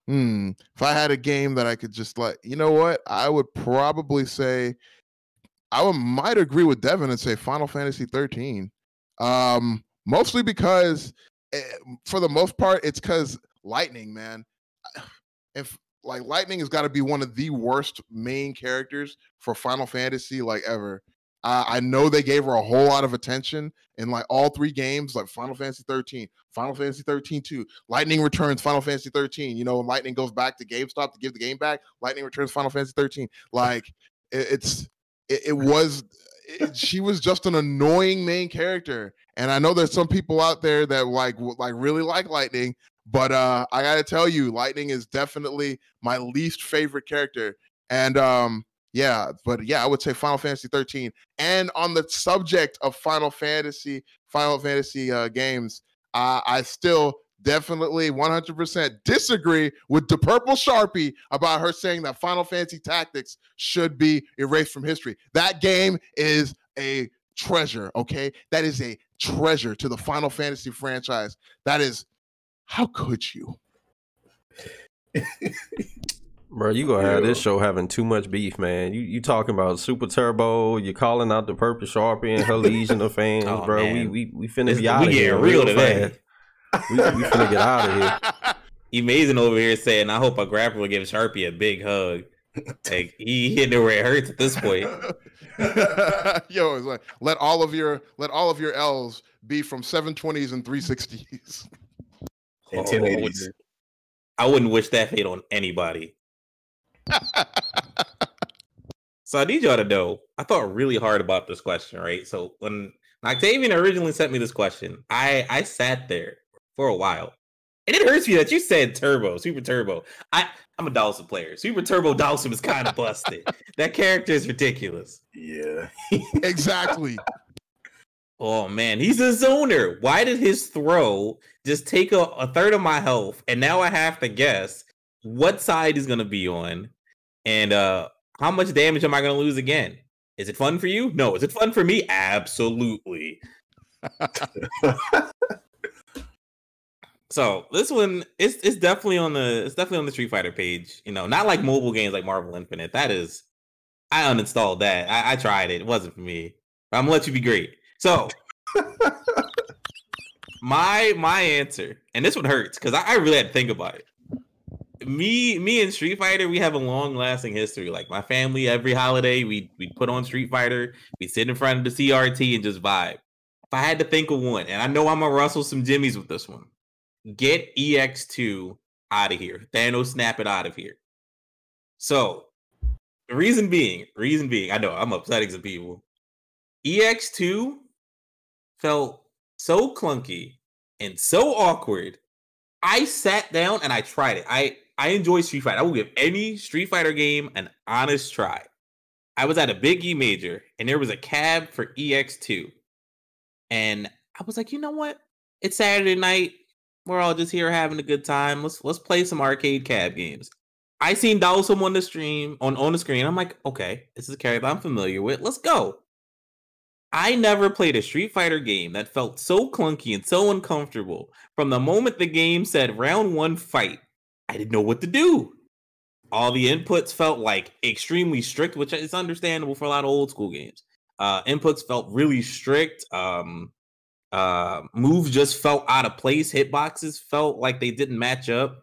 hmm, if I had a game that I could just like, you know what, I would probably say, I would might agree with Devin and say Final Fantasy 13. Um, mostly because, eh, for the most part, it's because Lightning, man. If like Lightning has got to be one of the worst main characters for Final Fantasy like ever. Uh, I know they gave her a whole lot of attention in like all three games, like Final Fantasy 13, Final Fantasy 13 2, Lightning returns Final Fantasy 13. You know, Lightning goes back to GameStop to give the game back. Lightning returns Final Fantasy 13. Like it, it's it, it was it, she was just an annoying main character, and I know there's some people out there that like like really like Lightning, but uh, I gotta tell you, Lightning is definitely my least favorite character. And um, yeah, but yeah, I would say Final Fantasy 13. And on the subject of Final Fantasy, Final Fantasy uh, games, uh, I still definitely 100% disagree with the purple sharpie about her saying that Final Fantasy Tactics should be erased from history. That game is a treasure, okay? That is a treasure to the Final Fantasy franchise. That is how could you? Bro, you gonna have this show having too much beef, man. You you talking about Super Turbo? You calling out the Purple Sharpie and her legion of fans, oh, bro. We we we finna it's, be out of here real today. We, we finna get out of here. Amazing over here saying, "I hope a grappler will give Sharpie a big hug." Like he hit it where it hurts at this point. Yo, it's like let all of your let all of your L's be from 720s and 360s and 1080s. I wouldn't wish that fate on anybody. So I need y'all to know, I thought really hard about this question, right? So when Octavian originally sent me this question, I I sat there for a while. And it hurts me that you said turbo, super turbo. I, I'm a Dhalsim player. Super turbo Dhalsim is kind of busted. that character is ridiculous. Yeah. exactly. Oh man, he's a zoner. Why did his throw just take a, a third of my health? And now I have to guess what side he's gonna be on, and uh how much damage am I gonna lose again? Is it fun for you? No. Is it fun for me? Absolutely. so this one it's it's definitely on the it's definitely on the Street Fighter page. You know, not like mobile games like Marvel Infinite. That is I uninstalled that. I, I tried it. It wasn't for me. But I'm gonna let you be great. So my my answer, and this one hurts because I, I, really had to think about it. Me, me and Street Fighter, we have a long lasting history. Like my family, every holiday we we put on Street Fighter, we sit in front of the CRT and just vibe. If I had to think of one, and I know I'm gonna rustle some jimmies with this one, get EX2 out of here. Thanos, snap it out of here. So reason being, reason being, I know I'm upsetting some people. EX2 felt so clunky and so awkward. I sat down and I tried it. I I enjoy Street Fighter. I will give any Street Fighter game an honest try. I was at a big E major and there was a cab for EX2. And I was like, you know what? It's Saturday night. We're all just here having a good time. Let's let's play some arcade cab games. I seen Dhalsim on the stream on, on the screen. I'm like, okay, this is a character I'm familiar with. Let's go. I never played a Street Fighter game that felt so clunky and so uncomfortable. From the moment the game said round one fight, I didn't know what to do. All the inputs felt like extremely strict, which is understandable for a lot of old school games. Uh, inputs felt really strict. Um, uh, moves just felt out of place. Hitboxes felt like they didn't match up.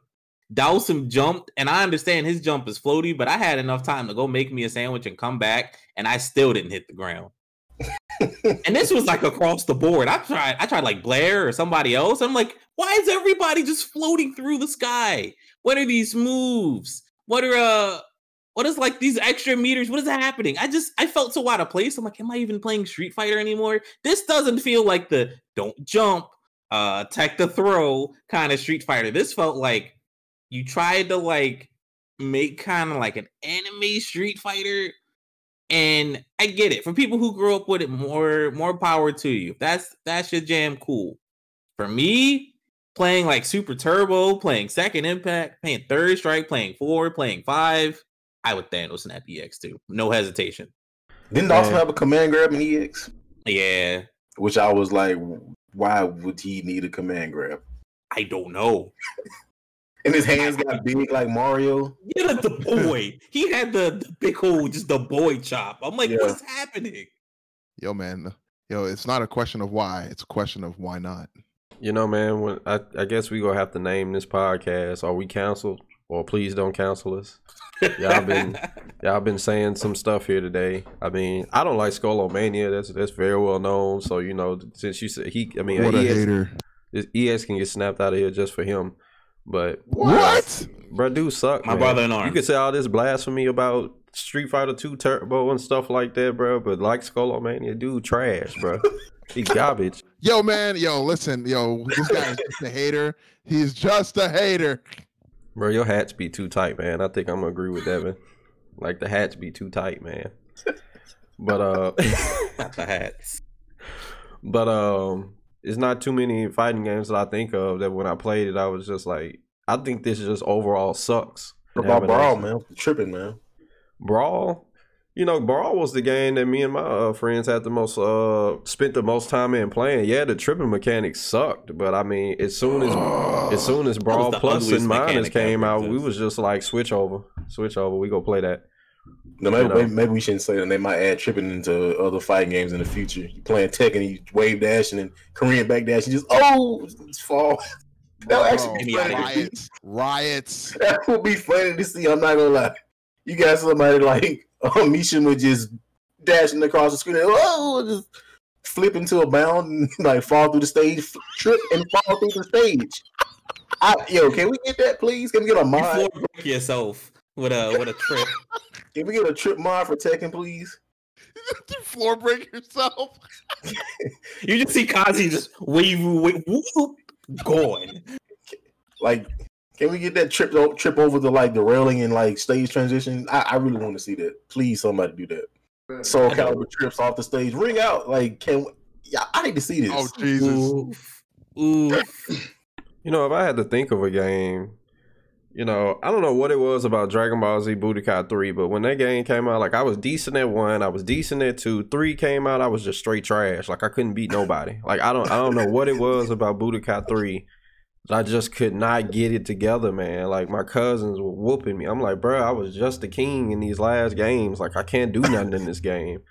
Dhalsim jumped, and I understand his jump is floaty, but I had enough time to go make me a sandwich and come back, and I still didn't hit the ground. and this was like across the board. I tried, I tried like Blair or somebody else. I'm like, why is everybody just floating through the sky? What are these moves? What are uh what is like these extra meters? What is happening? I just I felt so out of place. I'm like, am I even playing Street Fighter anymore? This doesn't feel like the don't jump, uh, tech the throw kind of Street Fighter. This felt like you tried to like make kind of like an anime Street Fighter. And I get it. For people who grew up with it, more more power to you. That's that's your jam cool. For me, playing like Super Turbo, playing Second Impact, playing Third Strike, playing Four, playing Five, I would Thanos snap EX2. No hesitation. Didn't also have a command grab in EX? Yeah. Which I was like, why would he need a command grab? I don't know. and his hands got big like Mario. Yeah, the boy. he had the, the big old, just the boy chop. I'm like, yeah. what's happening? Yo, man. Yo, it's not a question of why. It's a question of why not. You know, man. When I, I guess we gonna have to name this podcast. Are we canceled? Or please don't cancel us. Y'all been y'all been saying some stuff here today. I mean, I don't like Skullomania. That's that's very well known. So you know, since you said he, I mean, what ES, a hater. ES can get snapped out of here just for him. But what, bro, dude suck. My man. brother in arms. You could say all this blasphemy about Street Fighter Two Turbo and stuff like that, bro. But like Skullomania, dude, trash, bro. he garbage. Yo, man, yo, listen, yo, this guy is just a hater. He's just a hater. Bro, your hats be too tight, man. I think I'm gonna agree with Devin. Like the hats be too tight, man. But uh not the hats. But um it's not too many fighting games that I think of that when I played it I was just like I think this just overall sucks. What about Brawl, man? Tripping, man. Brawl? You know, Brawl was the game that me and my uh, friends had the most uh spent the most time in playing. Yeah, the tripping mechanics sucked, but I mean, as soon as as soon as Brawl Plus and Minus came out, we was just like switch over, switch over. We go play that. No, maybe, you know? maybe, maybe we shouldn't say that. They might add tripping into other fighting games in the future. You playing Tekken, and you wave dash and then Korean back dash, and just oh, just fall. That would actually be riots. Riots. That would be funny to see. I'm not gonna lie. You got somebody like oh, Misha would just dashing across the screen, and, oh, just flip into a bound and like fall through the stage, trip and fall through the stage. I, yo, can we get that, please? Can we get a mod? You break yourself with a with a trip. can we get a trip mod for Tekken, please? floor break yourself. you just see Kazi just wave, wave whoop, going. Like can we get that trip trip over the like the railing and like stage transition? I, I really want to see that. Please, somebody do that. Soul Calibur trips off the stage, ring out. Like, can yeah? I need to see this. Oh Jesus! Oof. Oof. you know, if I had to think of a game, you know, I don't know what it was about Dragon Ball Z Budokai 3, but when that game came out, like I was decent at one, I was decent at two, three came out, I was just straight trash. Like I couldn't beat nobody. Like I don't I don't know what it was about Budokai 3 I just could not get it together, man. Like my cousins were whooping me. I'm like, bro, I was just the king in these last games. Like I can't do nothing in this game.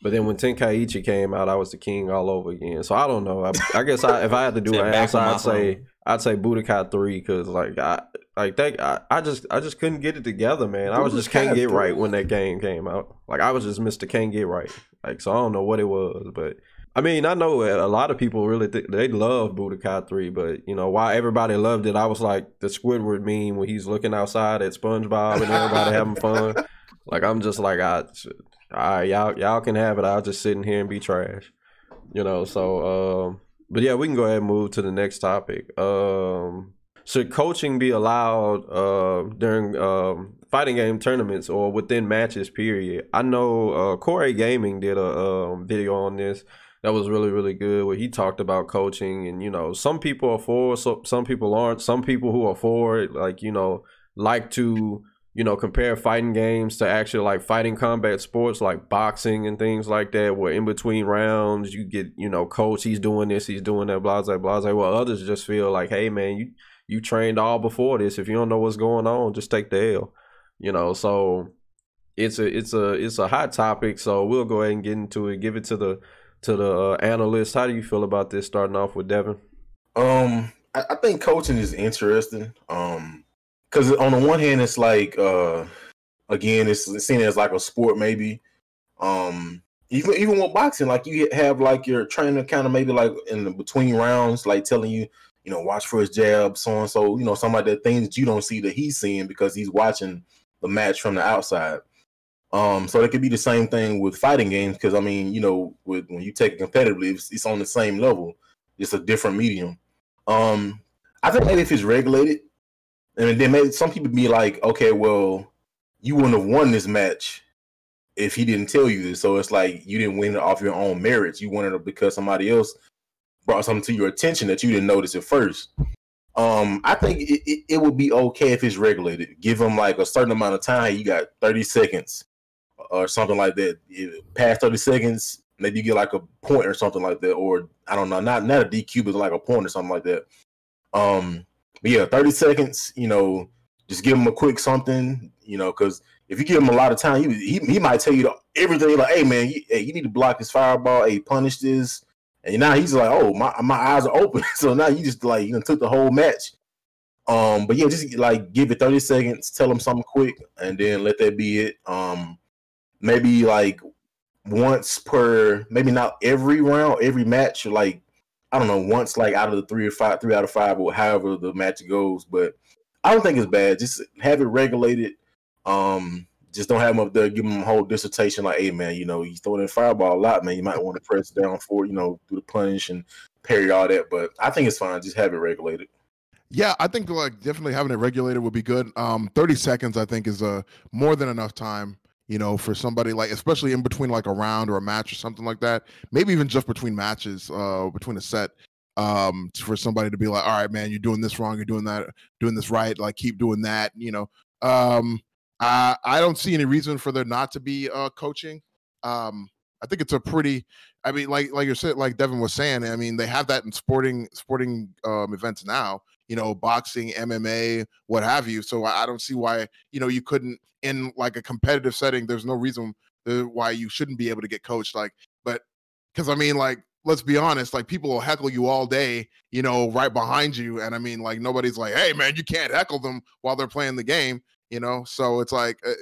But then when Tenkaichi came out, I was the king all over again. So I don't know. I, I guess I, if I had to do an answer, I'd say I'd say Budokai three because like I like that I, I just I just couldn't get it together, man. I was just can't get right when that game came out. Like I was just Mister Can't get right. Like so I don't know what it was, but I mean, I know a lot of people really th- they love Budokai 3, but you know why everybody loved it. I was like the Squidward meme when he's looking outside at SpongeBob and everybody having fun. Like I'm just like I, all right, y'all y'all can have it. I'll just sit in here and be trash. You know, so um, but yeah, we can go ahead and move to the next topic. Um, should coaching be allowed uh, during um, fighting game tournaments or within matches? Period. I know uh, Core-A Gaming did a um, video on this that was really really good where he talked about coaching and you know some people are for so some people aren't. Some people who are for it like you know like to you know compare fighting games to actually like fighting combat sports like boxing and things like that where in between rounds you get you know coach he's doing this he's doing that blah blah blah well others just feel like hey man you you trained all before this. If you don't know what's going on just take the L you know? So it's a it's a it's a hot topic so we'll go ahead and get into it give it to the to the uh, analysts. How do you feel about this? Starting off with Devin. Um, I, I think coaching is interesting. Um, because on the one hand, it's like uh, again, it's, it's seen as like a sport, maybe. Um, even even with boxing, like you have like your trainer kind of maybe like in the between rounds, like telling you, you know, watch for his jab, so and so, you know, some of the things that you don't see that he's seeing because he's watching the match from the outside. Um, so it could be the same thing with fighting games because I mean, you know, with when you take it competitively, it's, it's on the same level, it's a different medium. Um, I think maybe if it's regulated, and then maybe some people be like, okay, well, you wouldn't have won this match if he didn't tell you this. So it's like you didn't win it off your own merits. You won it because somebody else brought something to your attention that you didn't notice at first. Um, I think it, it, it would be okay if it's regulated. Give them like a certain amount of time. You got 30 seconds or something like that. Past 30 seconds, maybe you get like a point or something like that, or I don't know, not not a DQ, but like a point or something like that. Um, but yeah, 30 seconds, you know, just give him a quick something, you know, because if you give him a lot of time, he he, he might tell you everything like, hey man, you, hey, you need to block his fireball, hey, punish this. And now he's like, oh, my, my eyes are open. so now you just like you know took the whole match. Um, but yeah, just like give it 30 seconds, tell him something quick, and then let that be it. Um, maybe like once per maybe not every round, every match, like I don't know, once like out of the three or five, three out of five, or however the match goes. But I don't think it's bad. Just have it regulated. Um, just don't have them up there give them a whole dissertation like, hey man, you know, he's throwing in fireball a lot, man. You might want to press down for, you know, do the punish and parry all that. But I think it's fine. Just have it regulated. Yeah, I think like definitely having it regulated would be good. Um, 30 seconds I think is uh more than enough time you know, for somebody like, especially in between like a round or a match or something like that, maybe even just between matches, uh, between a set, um, for somebody to be like, all right, man, you're doing this wrong, you're doing that, doing this right, like keep doing that, you know. Um, I I don't see any reason for there not to be uh coaching. Um, I think it's a pretty, I mean, like like you said, like Devin was saying, I mean, they have that in sporting sporting um, events now you know, boxing, MMA, what have you. So I, don't see why, you know, you couldn't in like a competitive setting. There's no reason uh, why you shouldn't be able to get coached. Like, but because I mean, like, let's be honest, like people will heckle you all day, you know, right behind you. And I mean, like nobody's like, hey man, you can't heckle them while they're playing the game, you know? So it's like, uh,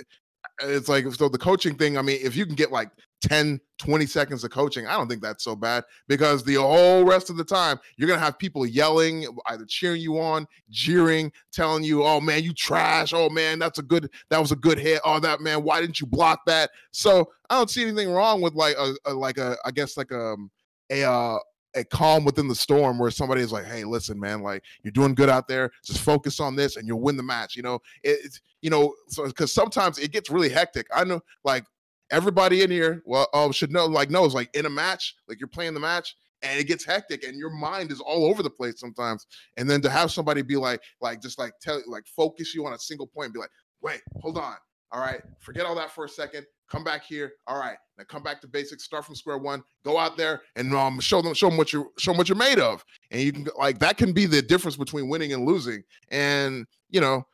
it's like so the coaching thing i mean if you can get like 10 20 seconds of coaching i don't think that's so bad because the whole rest of the time you're gonna have people yelling either cheering you on jeering telling you oh man you trash oh man that's a good that was a good hit oh that man why didn't you block that so i don't see anything wrong with like a, a like a i guess like a um, a uh a calm within the storm where somebody is like, "Hey, listen, man, like you're doing good out there. Just focus on this, and you'll win the match." You know, it's you know, so because sometimes it gets really hectic. I know, like everybody in here, well, oh, should know, like knows, like in a match, like you're playing the match, and it gets hectic, and your mind is all over the place sometimes. And then to have somebody be like, like just like tell, like focus you on a single point, and be like, "Wait, hold on, all right, forget all that for a second come back here. All right, now come back to basics, start from square one, go out there and um show them show them what you show them what you're made of. And you can like that can be the difference between winning and losing. And you know,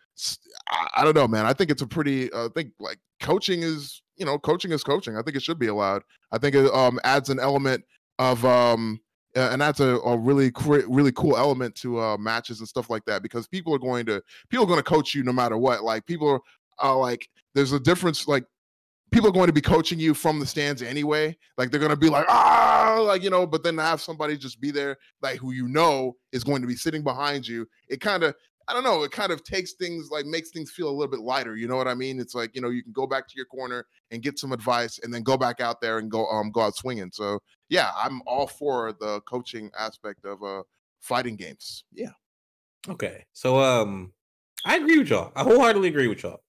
I, I don't know, man. I think it's a pretty uh, I think like coaching is, you know, coaching is coaching. I think it should be allowed. I think it um adds an element of um and that's a, a really really cool element to uh, matches and stuff like that because people are going to people are going to coach you no matter what like people are, are like there's a difference like people are going to be coaching you from the stands anyway. Like they're going to be like, ah, like, you know, but then have somebody just be there, like who you know is going to be sitting behind you, it kind of, I don't know, it kind of takes things like makes things feel a little bit lighter. You know what I mean? It's like, you know, you can go back to your corner and get some advice and then go back out there and go um go out swinging. So yeah, I'm all for the coaching aspect of uh fighting games. Yeah. Okay. So um I agree with y'all. I wholeheartedly agree with y'all.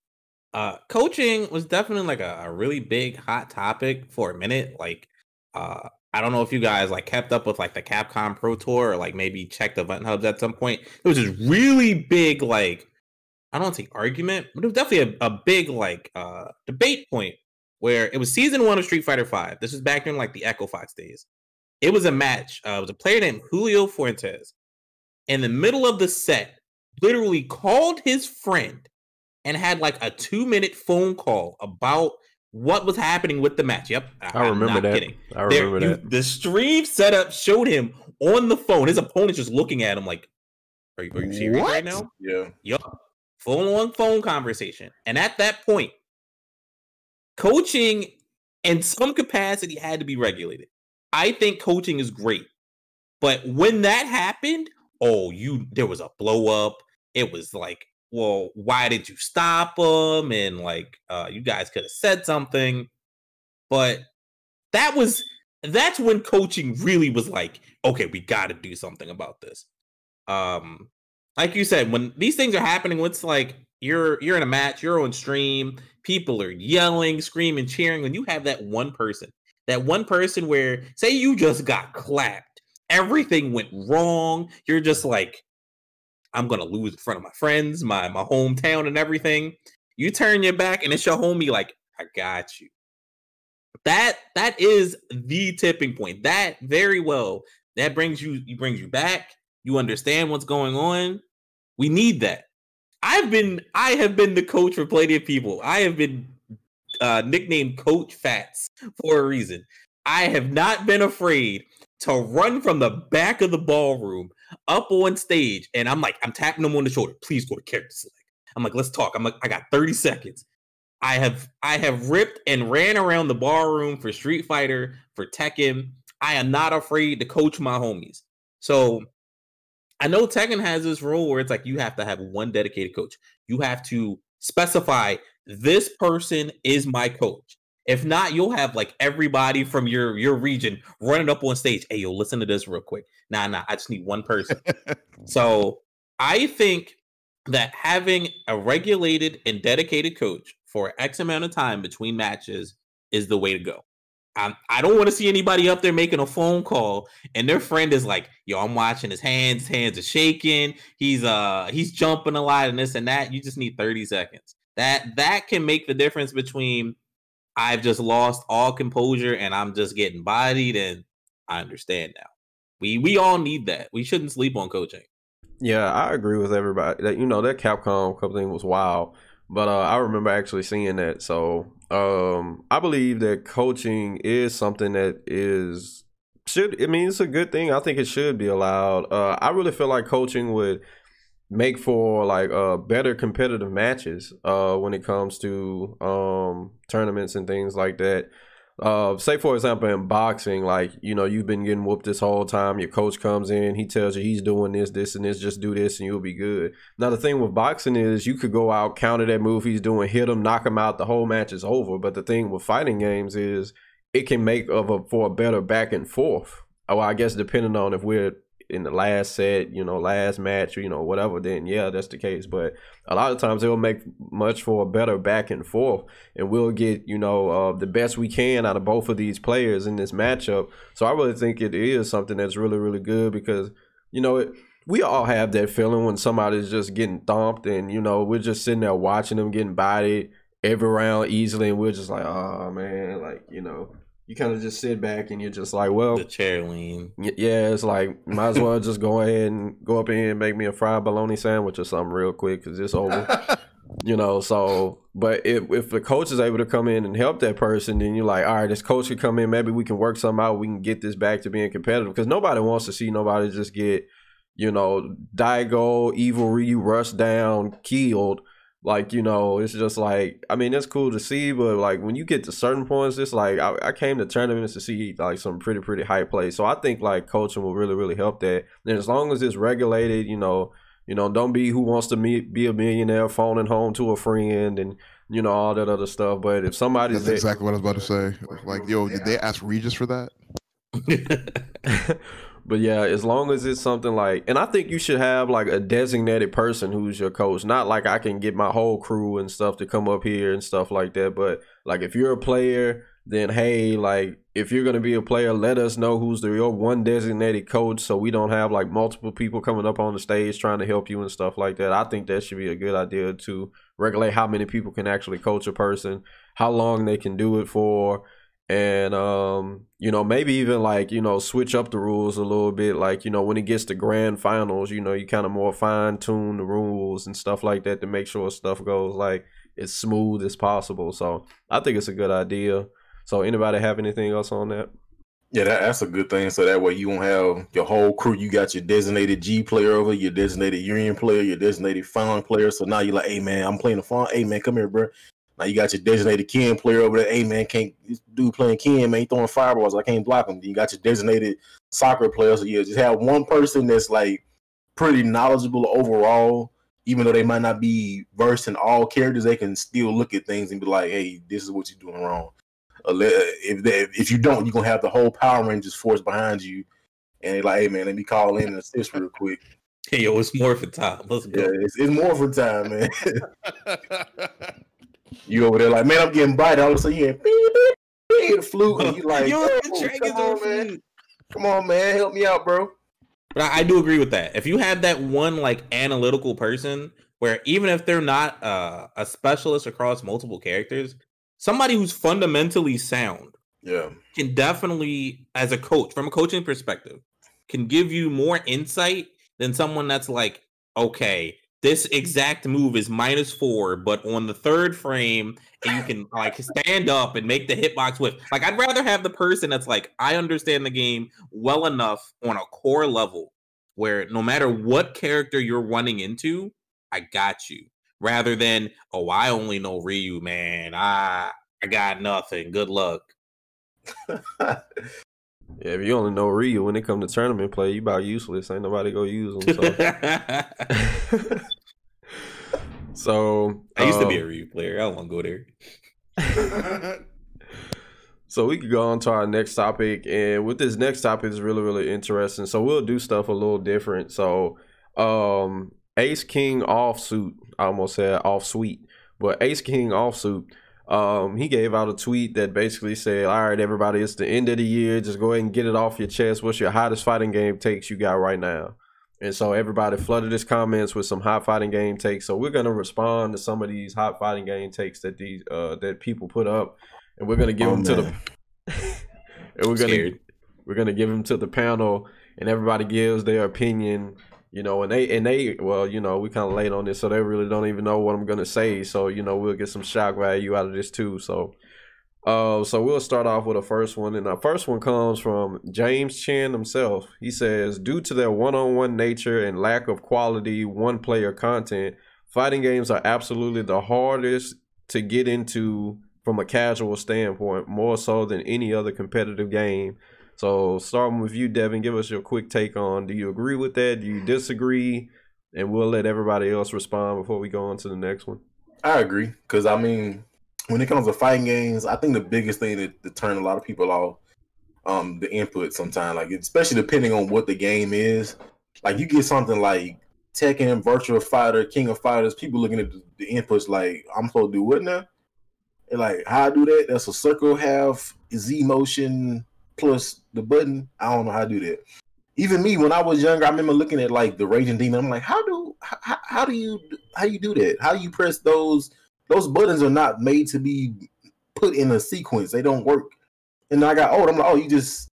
Uh coaching was definitely like a, a really big hot topic for a minute. Like uh I don't know if you guys like kept up with like the Capcom Pro Tour or like maybe checked EventHubs at some point. It was this really big like I don't say argument, but it was definitely a, a big like uh debate point where it was season one of Street Fighter Five. This was back in like the Echo Fox days. It was a match. Uh, it was a player named Julio Fuentes. In the middle of the set, literally called his friend and had like a two minute phone call about what was happening with the match. Yep, I, remember that. Kidding. I remember there, that. You, the stream setup showed him on the phone. His opponent just looking at him like, "Are you, are you serious what? right now?" Yeah. Yup. Full on phone conversation, and at that point, coaching in some capacity had to be regulated. I think coaching is great, but when that happened, oh, you there was a blow up. It was like well, why did you stop them? And like, uh, you guys could have said something. But that was that's when coaching really was like, okay, we got to do something about this. Um, like you said, when these things are happening, it's like you're you're in a match, you're on stream, people are yelling, screaming, cheering. When you have that one person, that one person where say you just got clapped, everything went wrong, you're just like, I'm gonna lose in front of my friends, my my hometown, and everything. You turn your back, and it's your homie. Like I got you. That that is the tipping point. That very well. That brings you. You brings you back. You understand what's going on. We need that. I've been. I have been the coach for plenty of people. I have been uh, nicknamed Coach Fats for a reason. I have not been afraid to run from the back of the ballroom up on stage, and I'm like, I'm tapping them on the shoulder. Please go to character select. I'm like, let's talk. I'm like, I got 30 seconds. I have I have ripped and ran around the ballroom for Street Fighter, for Tekken. I am not afraid to coach my homies. So I know Tekken has this rule where it's like you have to have one dedicated coach. You have to specify this person is my coach. If not, you'll have like everybody from your your region running up on stage. Hey, yo, listen to this real quick. Nah, nah, I just need one person. so I think that having a regulated and dedicated coach for X amount of time between matches is the way to go. I'm, I do not want to see anybody up there making a phone call and their friend is like, "Yo, I'm watching his hands. His hands are shaking. He's uh he's jumping a lot and this and that." You just need 30 seconds. That that can make the difference between I've just lost all composure and I'm just getting bodied and I understand now. We we all need that. We shouldn't sleep on coaching. Yeah, I agree with everybody. That you know that Capcom thing was wild, but uh, I remember actually seeing that. So um, I believe that coaching is something that is should. I mean, it's a good thing. I think it should be allowed. Uh, I really feel like coaching would make for like uh better competitive matches uh when it comes to um tournaments and things like that. Uh say for example in boxing like you know you've been getting whooped this whole time your coach comes in he tells you he's doing this this and this just do this and you'll be good. Now the thing with boxing is you could go out counter that move he's doing hit him knock him out the whole match is over. But the thing with fighting games is it can make of a for a better back and forth. Oh i guess depending on if we're in the last set, you know, last match, you know, whatever, then yeah, that's the case. But a lot of times it'll make much for a better back and forth, and we'll get you know uh, the best we can out of both of these players in this matchup. So I really think it is something that's really really good because you know it, we all have that feeling when somebody's just getting thumped, and you know we're just sitting there watching them getting bodied every round easily, and we're just like, oh man, like you know you kind of just sit back and you're just like, well, the chair lean. Yeah, it's like might as well just go ahead and go up in and make me a fried bologna sandwich or something real quick because it's over. you know, so but if if the coach is able to come in and help that person, then you're like, all right, this coach could come in, maybe we can work something out, we can get this back to being competitive because nobody wants to see nobody just get, you know, Daigo, Evil Ryu, rush down, killed like you know it's just like i mean it's cool to see but like when you get to certain points it's like i, I came to tournaments to see like some pretty pretty high plays so i think like coaching will really really help that and as long as it's regulated you know You know, don't be who wants to meet, be a millionaire, phoning home to a friend, and you know all that other stuff. But if somebody's That's exactly what I was about to say. Like, yo, did they ask Regis for that? but yeah, as long as it's something like, and I think you should have like a designated person who's your coach. Not like I can get my whole crew and stuff to come up here and stuff like that. But like if you're a player, then hey, like if you're gonna be a player, let us know who's the your one designated coach, so we don't have like multiple people coming up on the stage trying to help you and stuff like that. I think that should be a good idea to regulate how many people can actually coach a person, how long they can do it for and um you know maybe even like you know switch up the rules a little bit. Like you know when it gets to grand finals you know you kind of more fine tune the rules and stuff like that to make sure stuff goes like as smooth as possible. So i think it's a good idea. So anybody have anything else on that? Yeah that, that's a good thing. So that way you won't have your whole crew you got your designated g player over your designated union player your designated fun player. So now you're like hey man i'm playing the fun hey man come here bro now you got your designated Ken player over there. Hey man, can't this dude playing Ken, man, he throwing fireballs. I can't block him. You got your designated soccer player. So yeah, just have one person that's like pretty knowledgeable overall. Even though they might not be versed in all characters, they can still look at things and be like, "Hey, this is what you're doing wrong." If they, if you don't, you're gonna have the whole Power Rangers force behind you, and they're like, "Hey, man, let me call in and assist real quick." Hey, yo, it's more for time. Let's go. Yeah, it's, it's more for time, man. You over there like, man, I'm getting bited. All of a sudden, you hear, beep, beep, beep, the flute, and you like, Yo, come on, man. Come on, man, help me out, bro. But I, I, do agree with that. If you have that one like analytical person, where even if they're not uh, a specialist across multiple characters, somebody who's fundamentally sound, yeah, can definitely, as a coach, from a coaching perspective, can give you more insight than someone that's like, okay, this exact move is minus four, but on the third frame, and you can like stand up and make the hitbox with. Like, I'd rather have the person that's like, I understand the game well enough on a core level where no matter what character you're running into, I got you. Rather than, oh, I only know Ryu, man. I I got nothing. Good luck. yeah, if you only know Ryu when it come to tournament play, you about useless. Ain't nobody go use them. So. So I used um, to be a um, Ryu player. I don't want to go there. so we could go on to our next topic, and with this next topic is really really interesting. So we'll do stuff a little different. So um Ace King offsuit, I almost said off suite, but Ace King offsuit. Um, he gave out a tweet that basically said, "All right, everybody, it's the end of the year. Just go ahead and get it off your chest. What's your hottest fighting game takes you got right now?" And so everybody flooded his comments with some hot fighting game takes. So we're gonna respond to some of these hot fighting game takes that these uh that people put up, and we're gonna give oh, them man. to the. and we're gonna we're gonna give them to the panel, and everybody gives their opinion. You know, and they and they well, you know, we kind of late on this, so they really don't even know what I'm gonna say. So you know, we'll get some shock value out of this too. So uh, so we'll start off with the first one, and our first one comes from James Chen himself. He says, due to their one-on-one nature and lack of quality one-player content, fighting games are absolutely the hardest to get into from a casual standpoint, more so than any other competitive game. So, starting with you, Devin, give us your quick take on: Do you agree with that? Do you disagree? And we'll let everybody else respond before we go on to the next one. I agree because I mean when it comes to fighting games, I think the biggest thing that, that turn a lot of people off um the input sometimes, like especially depending on what the game is. Like you get something like Tekken, Virtual Fighter, King of Fighters, people looking at the, the inputs like I'm supposed to do what now? And like how I do that? That's a circle half Z motion plus the button. I don't know how to do that. Even me, when I was younger, I remember looking at like the Raging Demon. I'm like, how do how, how do you how you do that? How do you press those those buttons are not made to be put in a sequence. They don't work. And I got old. I'm like, oh, you just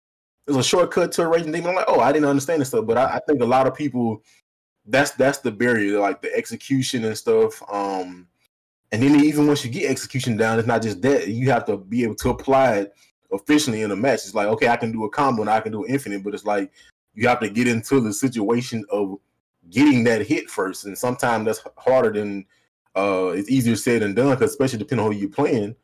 there's a shortcut to a raging demon. I'm like, oh, I didn't understand this stuff. But I, I think a lot of people that's that's the barrier, like the execution and stuff. Um, and then even once you get execution down, it's not just that you have to be able to apply it efficiently in a match. It's like, okay, I can do a combo and I can do an infinite, but it's like you have to get into the situation of getting that hit first. And sometimes that's harder than uh, it's easier said than done because especially depending on who you're playing.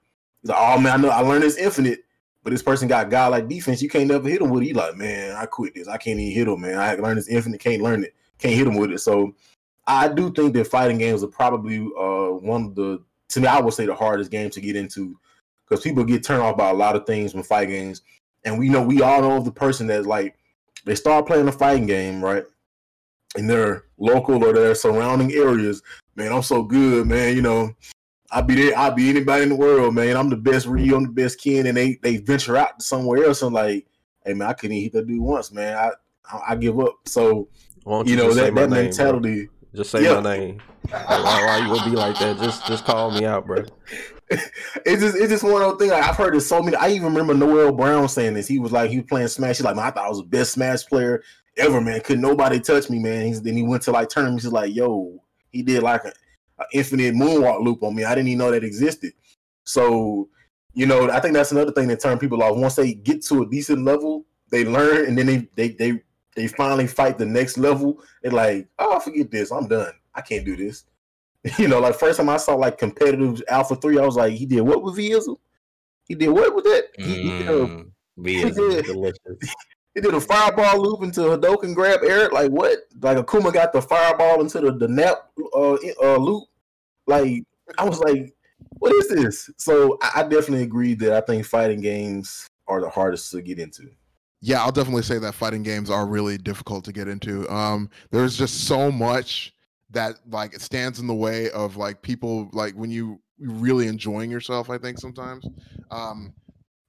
It's like, oh man, I know I learned this infinite, but this person got guy like defense. You can't never hit him with it. You like, man, I quit this. I can't even hit him, man. I learned this infinite, can't learn it, can't hit him with it. So I do think that fighting games are probably uh, one of the to me I would say the hardest game to get into because people get turned off by a lot of things when fight games, and we know we all know the person that like they start playing a fighting game right in their local or their surrounding areas. Man, I'm so good, man. You know, I'll be there. I'll be anybody in the world, man. I'm the best Ryu. I'm the best Ken, and they they venture out somewhere else and like, hey man, I couldn't hit that dude once, man. I I, I give up. So you, you, know that, that name, mentality. Bro. Just say yeah. my name. why, why you gonna be like that? Just just call me out, bro. it's just it's just one of those things. Like, I've heard it so many. I even remember Noel Brown saying this. He was like he was playing Smash. He's like, man, I thought I was the best Smash player ever, man. Could nobody touch me, man. He's, then he went to like tournaments. He's like, yo, he did like an infinite moonwalk loop on me. I didn't even know that existed. So, you know, I think that's another thing that turned people off. Once they get to a decent level, they learn, and then they they they they finally fight the next level. They're like, oh, forget this. I'm done. I can't do this. You know, like first time I saw like competitive Alpha Three, I was like, he did what with Vizel? He did what with that? Mm, he, he, did a, mm, he, did, delicious. he did a fireball loop into Hadoken grab Eric. Like what? Like Akuma got the fireball into the, the nap uh, uh, loop. Like I was like, what is this? So I, I definitely agree that I think fighting games are the hardest to get into. Yeah, I'll definitely say that fighting games are really difficult to get into. Um, there's just so much that like it stands in the way of like people like when you really enjoying yourself. I think sometimes, um,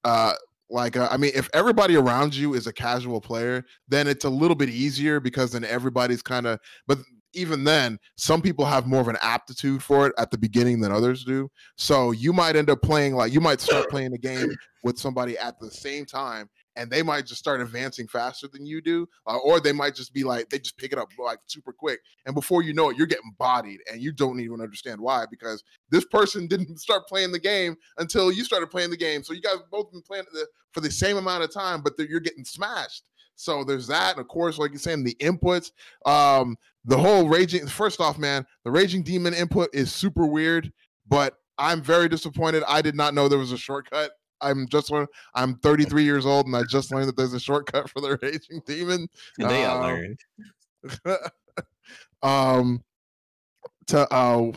uh, like uh, I mean, if everybody around you is a casual player, then it's a little bit easier because then everybody's kind of. But even then, some people have more of an aptitude for it at the beginning than others do. So you might end up playing like you might start playing the game with somebody at the same time, and they might just start advancing faster than you do, uh, or they might just be like they just pick it up like super quick, and before you know it, you're getting bodied, and you don't even understand why because this person didn't start playing the game until you started playing the game. So you guys both been playing the, for the same amount of time, but you're getting smashed. So there's that, and of course, like you're saying, the inputs, um, the whole raging. First off, man, the raging demon input is super weird, but I'm very disappointed. I did not know there was a shortcut I'm just learned. I'm 33 years old, and I just learned that there's a shortcut for the raging demon. They all um, learned. um, to uh,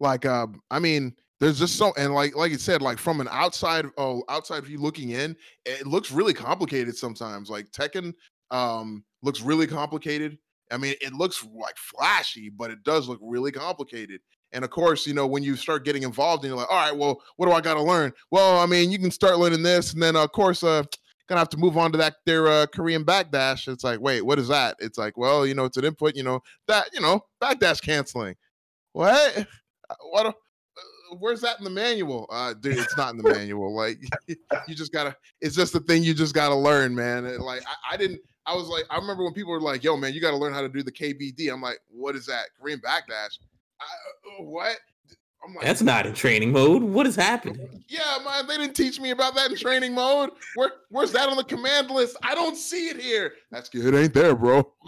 like uh, I mean, there's just so and like like you said, like from an outside oh outside view looking in, it looks really complicated sometimes. Like Tekken um looks really complicated. I mean, it looks like flashy, but it does look really complicated. And of course, you know, when you start getting involved and you're like, all right, well, what do I got to learn? Well, I mean, you can start learning this. And then, of course, uh, gonna have to move on to that their uh, Korean backdash. It's like, wait, what is that? It's like, well, you know, it's an input. You know that you know backdash canceling. What? Uh, what? Uh, where's that in the manual? Uh, dude, it's not in the manual. Like, you just gotta. It's just the thing you just gotta learn, man. And like, I, I didn't. I was like, I remember when people were like, "Yo, man, you got to learn how to do the KBD." I'm like, "What is that? Korean backdash?" I, uh, what? Like, That's not in training mode. What is happening? Yeah, man, they didn't teach me about that in training mode. Where, where's that on the command list? I don't see it here. That's good. It ain't there, bro.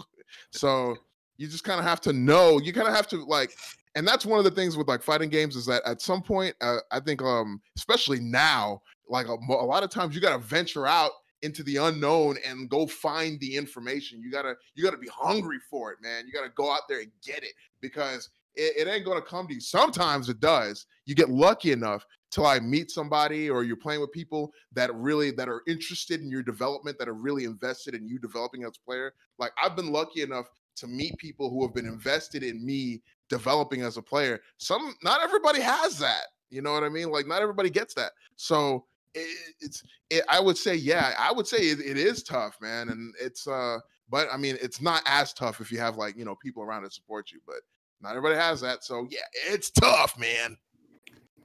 So you just kind of have to know. You kind of have to like, and that's one of the things with like fighting games is that at some point, uh, I think, um, especially now, like a, a lot of times, you got to venture out into the unknown and go find the information. You gotta, you gotta be hungry for it, man. You gotta go out there and get it because it, it ain't going to come to you. Sometimes it does. You get lucky enough to like meet somebody or you're playing with people that really that are interested in your development that are really invested in you developing as a player. Like i've been lucky enough to meet people who have been invested in me developing as a player. Some not everybody has that. You know what i mean? Like not everybody gets that. So it, it's it, i would say yeah i would say it, it is tough man. And it's uh but i mean it's not as tough if you have like you know people around to support you. But not everybody has that. So yeah, it's tough, man.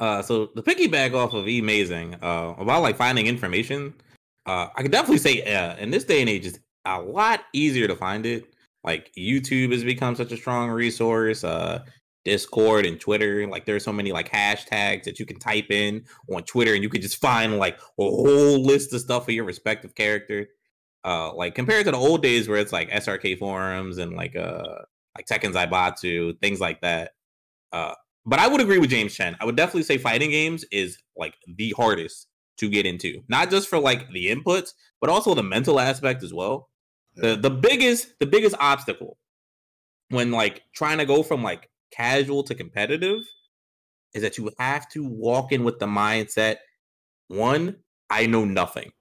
Uh, so the piggyback off of amazing uh, about like finding information, uh, I can definitely say uh, in this day and age, it's a lot easier to find it. Like YouTube has become such a strong resource. Uh, Discord and Twitter, like there's so many like hashtags that you can type in on Twitter, and you could just find like a whole list of stuff for your respective character. Uh, like compared to the old days where it's like SRK forums and like uh like Tekken Zaibatsu, things like that. Uh, but I would agree with James Chen. I would definitely say fighting games is like the hardest to get into, not just for like the inputs, but also the mental aspect as well. Yeah. The the biggest the biggest obstacle when like trying to go from like casual to competitive is that you have to walk in with the mindset one, I know nothing.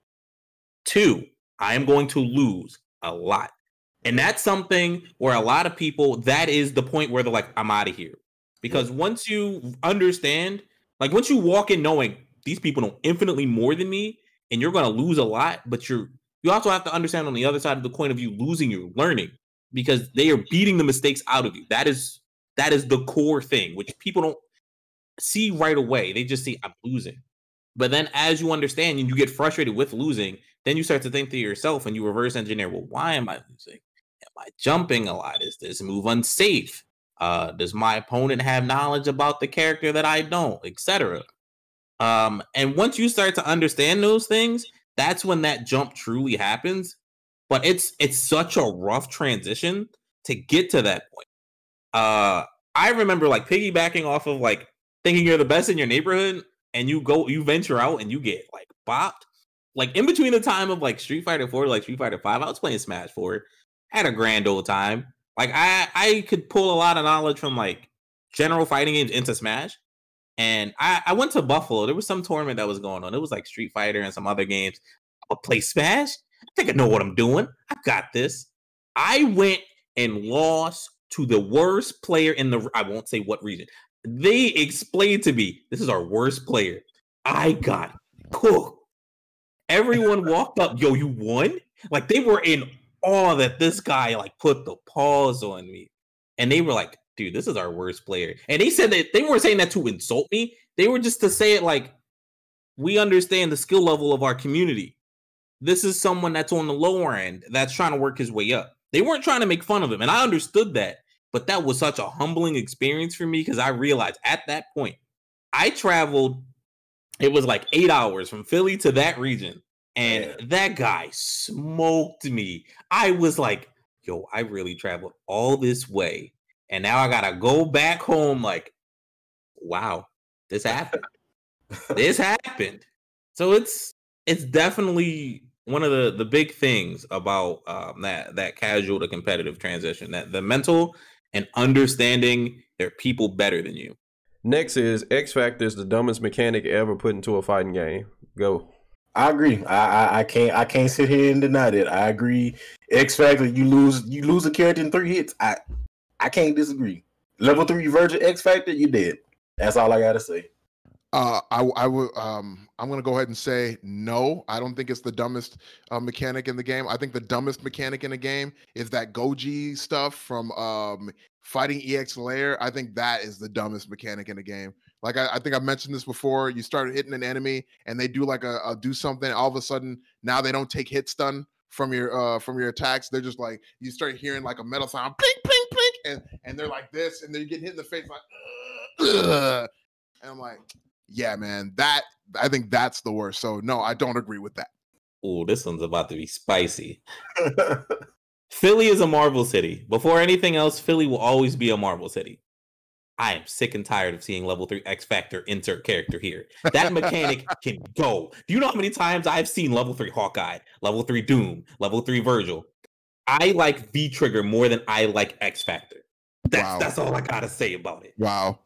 Two, I am going to lose a lot. And that's something where a lot of people, that is the point where they're like, I'm out of here. Because once you understand, like once you walk in knowing these people know infinitely more than me, and you're gonna lose a lot, but you're you also have to understand on the other side of the coin of you losing, you're learning because they are beating the mistakes out of you. That is that is the core thing, which people don't see right away. They just see I'm losing. But then as you understand and you get frustrated with losing, then you start to think to yourself and you reverse engineer, well, why am I losing? Am I jumping a lot? Is this move unsafe? Uh, does my opponent have knowledge about the character that I don't, etc. Um, and once you start to understand those things, that's when that jump truly happens. But it's it's such a rough transition to get to that point. Uh, I remember like piggybacking off of like thinking you're the best in your neighborhood, and you go you venture out and you get like bopped. Like in between the time of like Street Fighter 4 like Street Fighter 5, I was playing Smash 4. Had a grand old time. Like I I could pull a lot of knowledge from like general fighting games into Smash. And I, I went to Buffalo. There was some tournament that was going on. It was like Street Fighter and some other games. I would play Smash. I think I know what I'm doing. I got this. I went and lost to the worst player in the I won't say what region. They explained to me this is our worst player. I got cooked. Everyone walked up, yo, you won? Like they were in awe that this guy like put the pause on me. And they were like, dude, this is our worst player. And they said that they weren't saying that to insult me. They were just to say it like, we understand the skill level of our community. This is someone that's on the lower end that's trying to work his way up. They weren't trying to make fun of him. And I understood that. But that was such a humbling experience for me because I realized at that point, I traveled, it was like eight hours from Philly to that region. And that guy smoked me. I was like, yo, I really traveled all this way. And now I got to go back home like, wow, this happened. this happened. So it's it's definitely one of the the big things about um, that that casual to competitive transition that the mental and understanding there are people better than you. Next is X Factor is the dumbest mechanic ever put into a fighting game. Go. I agree. I, I, I can't I can't sit here and deny that. I agree. X Factor, you lose you lose a character in three hits. I I can't disagree. Level three Virgil X Factor, you did. That's all I gotta say. Uh, I I would um I'm gonna go ahead and say no. I don't think it's the dumbest uh, mechanic in the game. I think the dumbest mechanic in the game is that Gougi stuff from um fighting EX Layer. I think that is the dumbest mechanic in the game. Like I, I think I mentioned this before. You start hitting an enemy and they do like a, a do something. All of a sudden now they don't take hit stun from your uh from your attacks. They're just like you start hearing like a metal sound, blink, blink, blink, and and they're like this, and then you get hit in the face like, Ugh. and I'm like yeah, man, that I think that's the worst. So no, I don't agree with that. Oh, this one's about to be spicy. Philly is a Marvel city. Before anything else, Philly will always be a Marvel city. I am sick and tired of seeing level three X Factor insert character here. That mechanic can go. Do you know how many times I've seen level three Hawkeye, level three Doom, level three Virgil? I like V Trigger more than I like X Factor. That's wow. that's all I gotta say about it. Wow.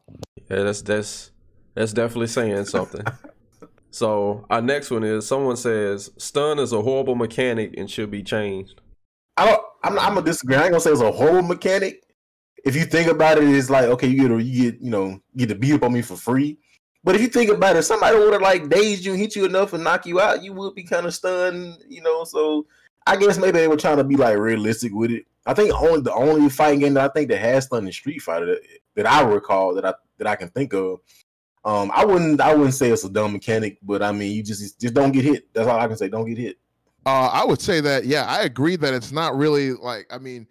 Yeah, that's that's that's definitely saying something. so our next one is someone says stun is a horrible mechanic and should be changed. I don't. I'm, I'm gonna disagree. I ain't gonna say it's a horrible mechanic. If you think about it, it's like okay, you get you get you know get to beat up on me for free. But if you think about it, somebody would have like dazed you, hit you enough, and knock you out, you would be kind of stunned, you know. So I guess maybe they were trying to be like realistic with it. I think only the only fighting game that I think that has stun in Street Fighter that, that I recall that I that I can think of um, I wouldn't I wouldn't say it's a dumb mechanic, but I mean you just just don't get hit. That's all I can say. Don't get hit. Uh, I would say that yeah, I agree that it's not really like I mean,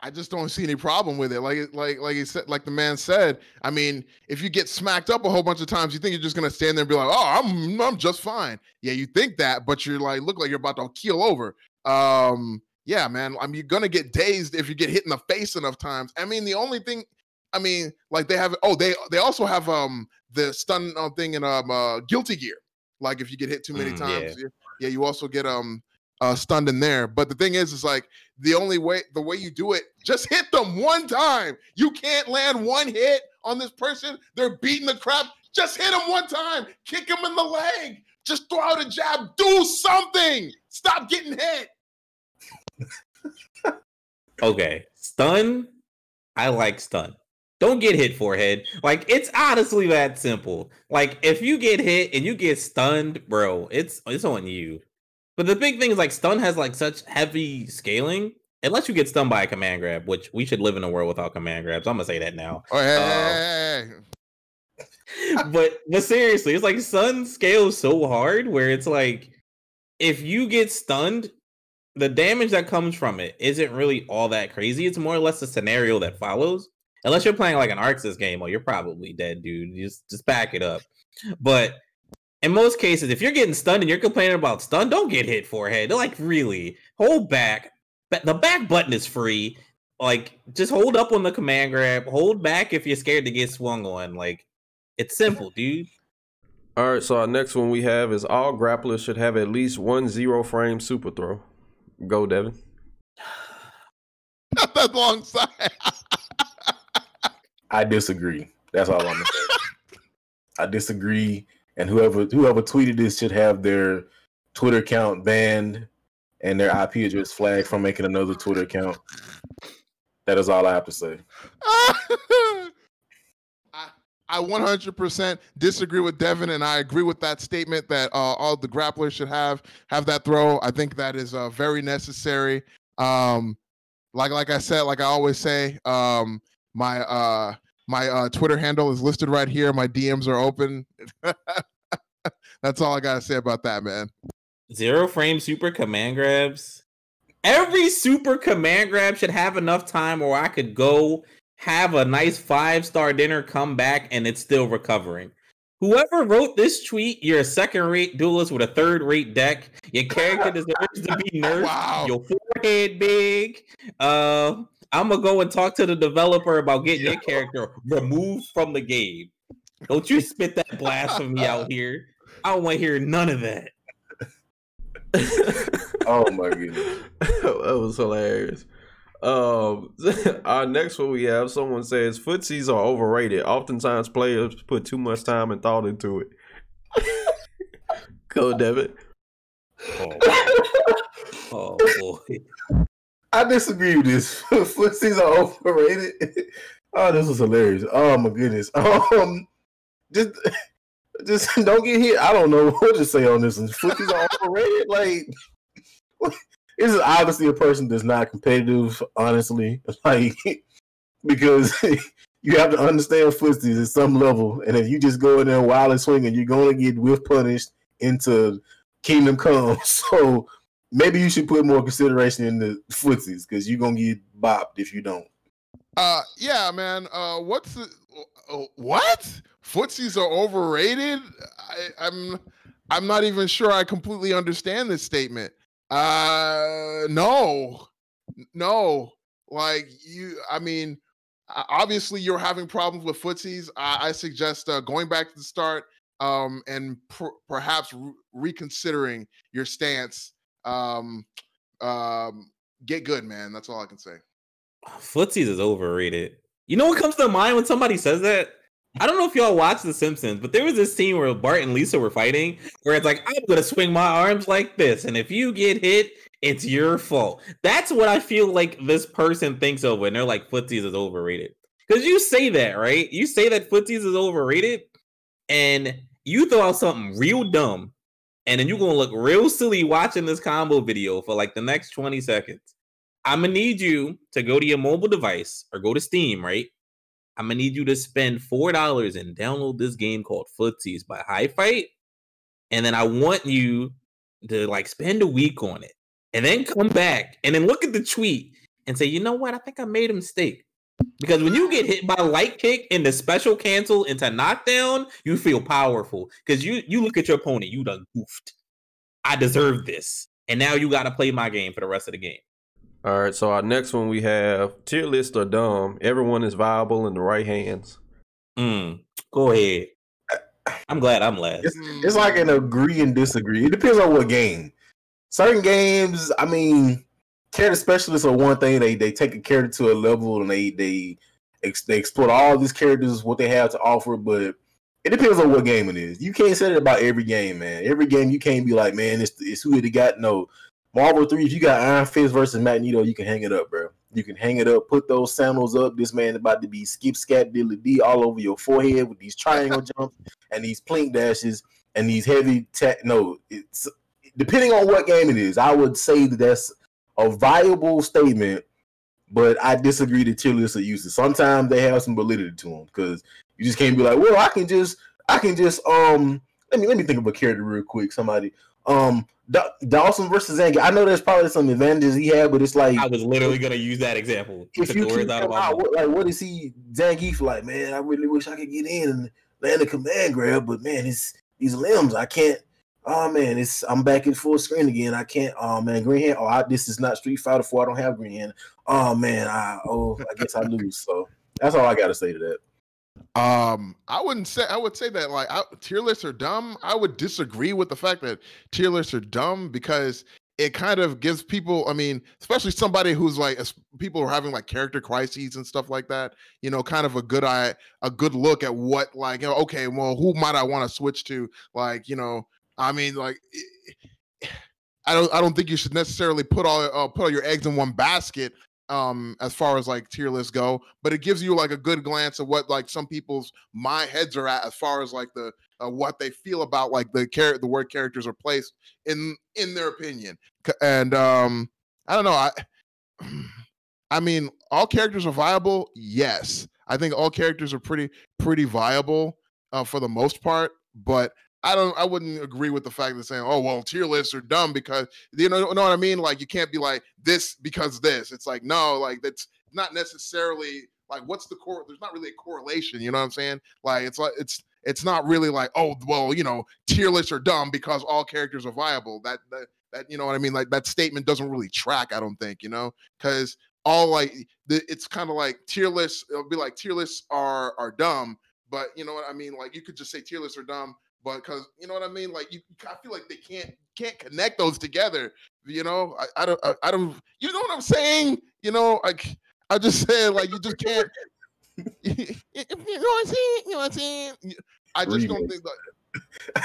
I just don't see any problem with it. Like like like he said, like the man said. I mean, if you get smacked up a whole bunch of times, you think you're just gonna stand there and be like, oh, I'm I'm just fine. Yeah, you think that, but you're like look like you're about to keel over. Um, yeah, man. I mean, you're gonna get dazed if you get hit in the face enough times. I mean, the only thing I mean, like they have. Oh, they they also have um the stun uh, thing in um uh, Guilty Gear. Like if you get hit too many mm, times, yeah. yeah. you also get um uh, stunned in there. But the thing is, is like the only way, the way you do it, just hit them one time. You can't land one hit on this person. They're beating the crap. Just hit them one time. Kick them in the leg. Just throw out a jab. Do something. Stop getting hit. okay, stun. I like stun. Don't get hit forehead. Like it's honestly that simple. Like if you get hit and you get stunned, bro, it's it's on you. But the big thing is like stun has like such heavy scaling. Unless you get stunned by a command grab, which we should live in a world without command grabs. I'm gonna say that now. Oh, hey, um, hey, hey. but but seriously, it's like stun scales so hard where it's like if you get stunned, the damage that comes from it isn't really all that crazy. It's more or less the scenario that follows unless you're playing like an ArcSys game, or you're probably dead, dude. Just just back it up. But in most cases, if you're getting stunned and you're complaining about stun, don't get hit forehead. They're like, really, hold back. The back button is free. Like, just hold up on the command grab. Hold back if you're scared to get swung on. Like, it's simple, dude. All right, so our next one we have is all grapplers should have at least one zero frame super throw. Go, Devin. Not that long side. I disagree. That's all I'm. I disagree. And whoever whoever tweeted this should have their Twitter account banned and their IP address flagged from making another Twitter account. That is all I have to say. I 100% disagree with Devin, and I agree with that statement that uh, all the grapplers should have have that throw. I think that is uh, very necessary. Um, like like I said, like I always say, um, my uh my uh Twitter handle is listed right here. My DMs are open. That's all I gotta say about that, man. Zero frame super command grabs. Every super command grab should have enough time where I could go have a nice five star dinner, come back, and it's still recovering. Whoever wrote this tweet, you're a second rate duelist with a third rate deck. Your character deserves to be nerfed. Wow. Your forehead big. Uh, I'm gonna go and talk to the developer about getting your character removed from the game. Don't you spit that blasphemy out here. I don't want to hear none of that. oh my goodness. that was hilarious. Um, our next one we have someone says footsies are overrated. Oftentimes players put too much time and thought into it. Go, David. Oh. oh boy. I disagree with this. Footsies are overrated. oh, this was hilarious. Oh my goodness. Um, just, just don't get hit. I don't know what to say on this one. Footsies are overrated. Like, this is obviously a person that's not competitive. Honestly, like because you have to understand footsies at some level, and if you just go in there wild and swinging, you're going to get whiff punished into Kingdom Come. So maybe you should put more consideration in the footsies because you're gonna get bopped if you don't. Uh, yeah, man. Uh, what's the uh, what? Footsies are overrated. I, I'm I'm not even sure I completely understand this statement. Uh, no, no. Like you, I mean, obviously you're having problems with footsies. I, I suggest uh, going back to the start um, and pr- perhaps re- reconsidering your stance um, um, get good, man. That's all I can say. Footsies is overrated. You know what comes to mind when somebody says that? I don't know if y'all watch The Simpsons, but there was this scene where Bart and Lisa were fighting, where it's like, I'm gonna swing my arms like this, and if you get hit, it's your fault. That's what I feel like this person thinks of when they're like footsies is overrated. Because you say that, right? You say that footsies is overrated, and you throw out something real dumb and then you're gonna look real silly watching this combo video for like the next 20 seconds. I'm gonna need you to go to your mobile device or go to Steam, right? I'm gonna need you to spend four dollars and download this game called Footsies by HiFight, and then I want you to like spend a week on it, and then come back and then look at the tweet and say, you know what? I think I made a mistake. Because when you get hit by light kick and the special cancel into knockdown, you feel powerful. Because you you look at your opponent, you done goofed. I deserve this. And now you gotta play my game for the rest of the game. All right, so our next one we have tier list are dumb. Everyone is viable in the right hands. Mm, go ahead. I'm glad I'm last. It's, it's like an agree and disagree. It depends on what game. certain games, I mean, character specialists are one thing. They they take a character to a level and they they they explore all these characters what they have to offer, but it depends on what game it is. You can't say it about every game, man. Every game you can't be like, man, it's it's who they got. No, Marvel Three. If you got Iron Fist versus Magneto, you can hang it up, bro. You can hang it up, put those sandals up. This man about to be skip scat dilly d all over your forehead with these triangle jumps and these plink dashes and these heavy tech. No, it's depending on what game it is. I would say that that's a viable statement, but I disagree that tier lists are useless. Sometimes they have some validity to them because you just can't be like, well, I can just, I can just, um, let me let me think of a character real quick. Somebody, um, da- Dhalsim versus Zangief. I know there's probably some advantages he had, but it's like I was literally gonna use that example. If you keep out, out what, like, what is he Zangief like? Man, I really wish I could get in and land a command grab, but man, his these limbs. I can't. Oh man, it's I'm back in full screen again. I can't. Oh man, green hand. Oh, I, this is not Street Fighter Four. I don't have green hand. Oh man, I oh I guess I lose. So that's all I got to say to that. Um, I wouldn't say I would say that like I, tier lists are dumb. I would disagree with the fact that tier lists are dumb because it kind of gives people. I mean, especially somebody who's like people are having like character crises and stuff like that. You know, kind of a good eye, a good look at what like okay, well, who might I want to switch to? Like, you know, I mean, like. I don't. I don't think you should necessarily put all uh, put all your eggs in one basket um as far as like tier lists go but it gives you like a good glance of what like some people's my heads are at as far as like the uh, what they feel about like the character the word characters are placed in in their opinion and um i don't know i i mean all characters are viable yes i think all characters are pretty pretty viable uh, for the most part but I don't I wouldn't agree with the fact that saying, oh well, tier lists are dumb because you know, know what I mean? Like you can't be like this because this. It's like, no, like that's not necessarily like what's the core there's not really a correlation, you know what I'm saying? Like it's like it's it's not really like, oh well, you know, tier lists are dumb because all characters are viable. That that that you know what I mean? Like that statement doesn't really track, I don't think, you know, because all like the, it's kind of like tier lists, it'll be like tier lists are are dumb, but you know what I mean? Like you could just say tier lists are dumb but because you know what I mean, like you, I feel like they can't can't connect those together. You know, I, I don't, I, I, don't, you know what I'm saying? You know, like I just said, like you just can't. you know what I'm saying? You know what I'm saying? I just don't think that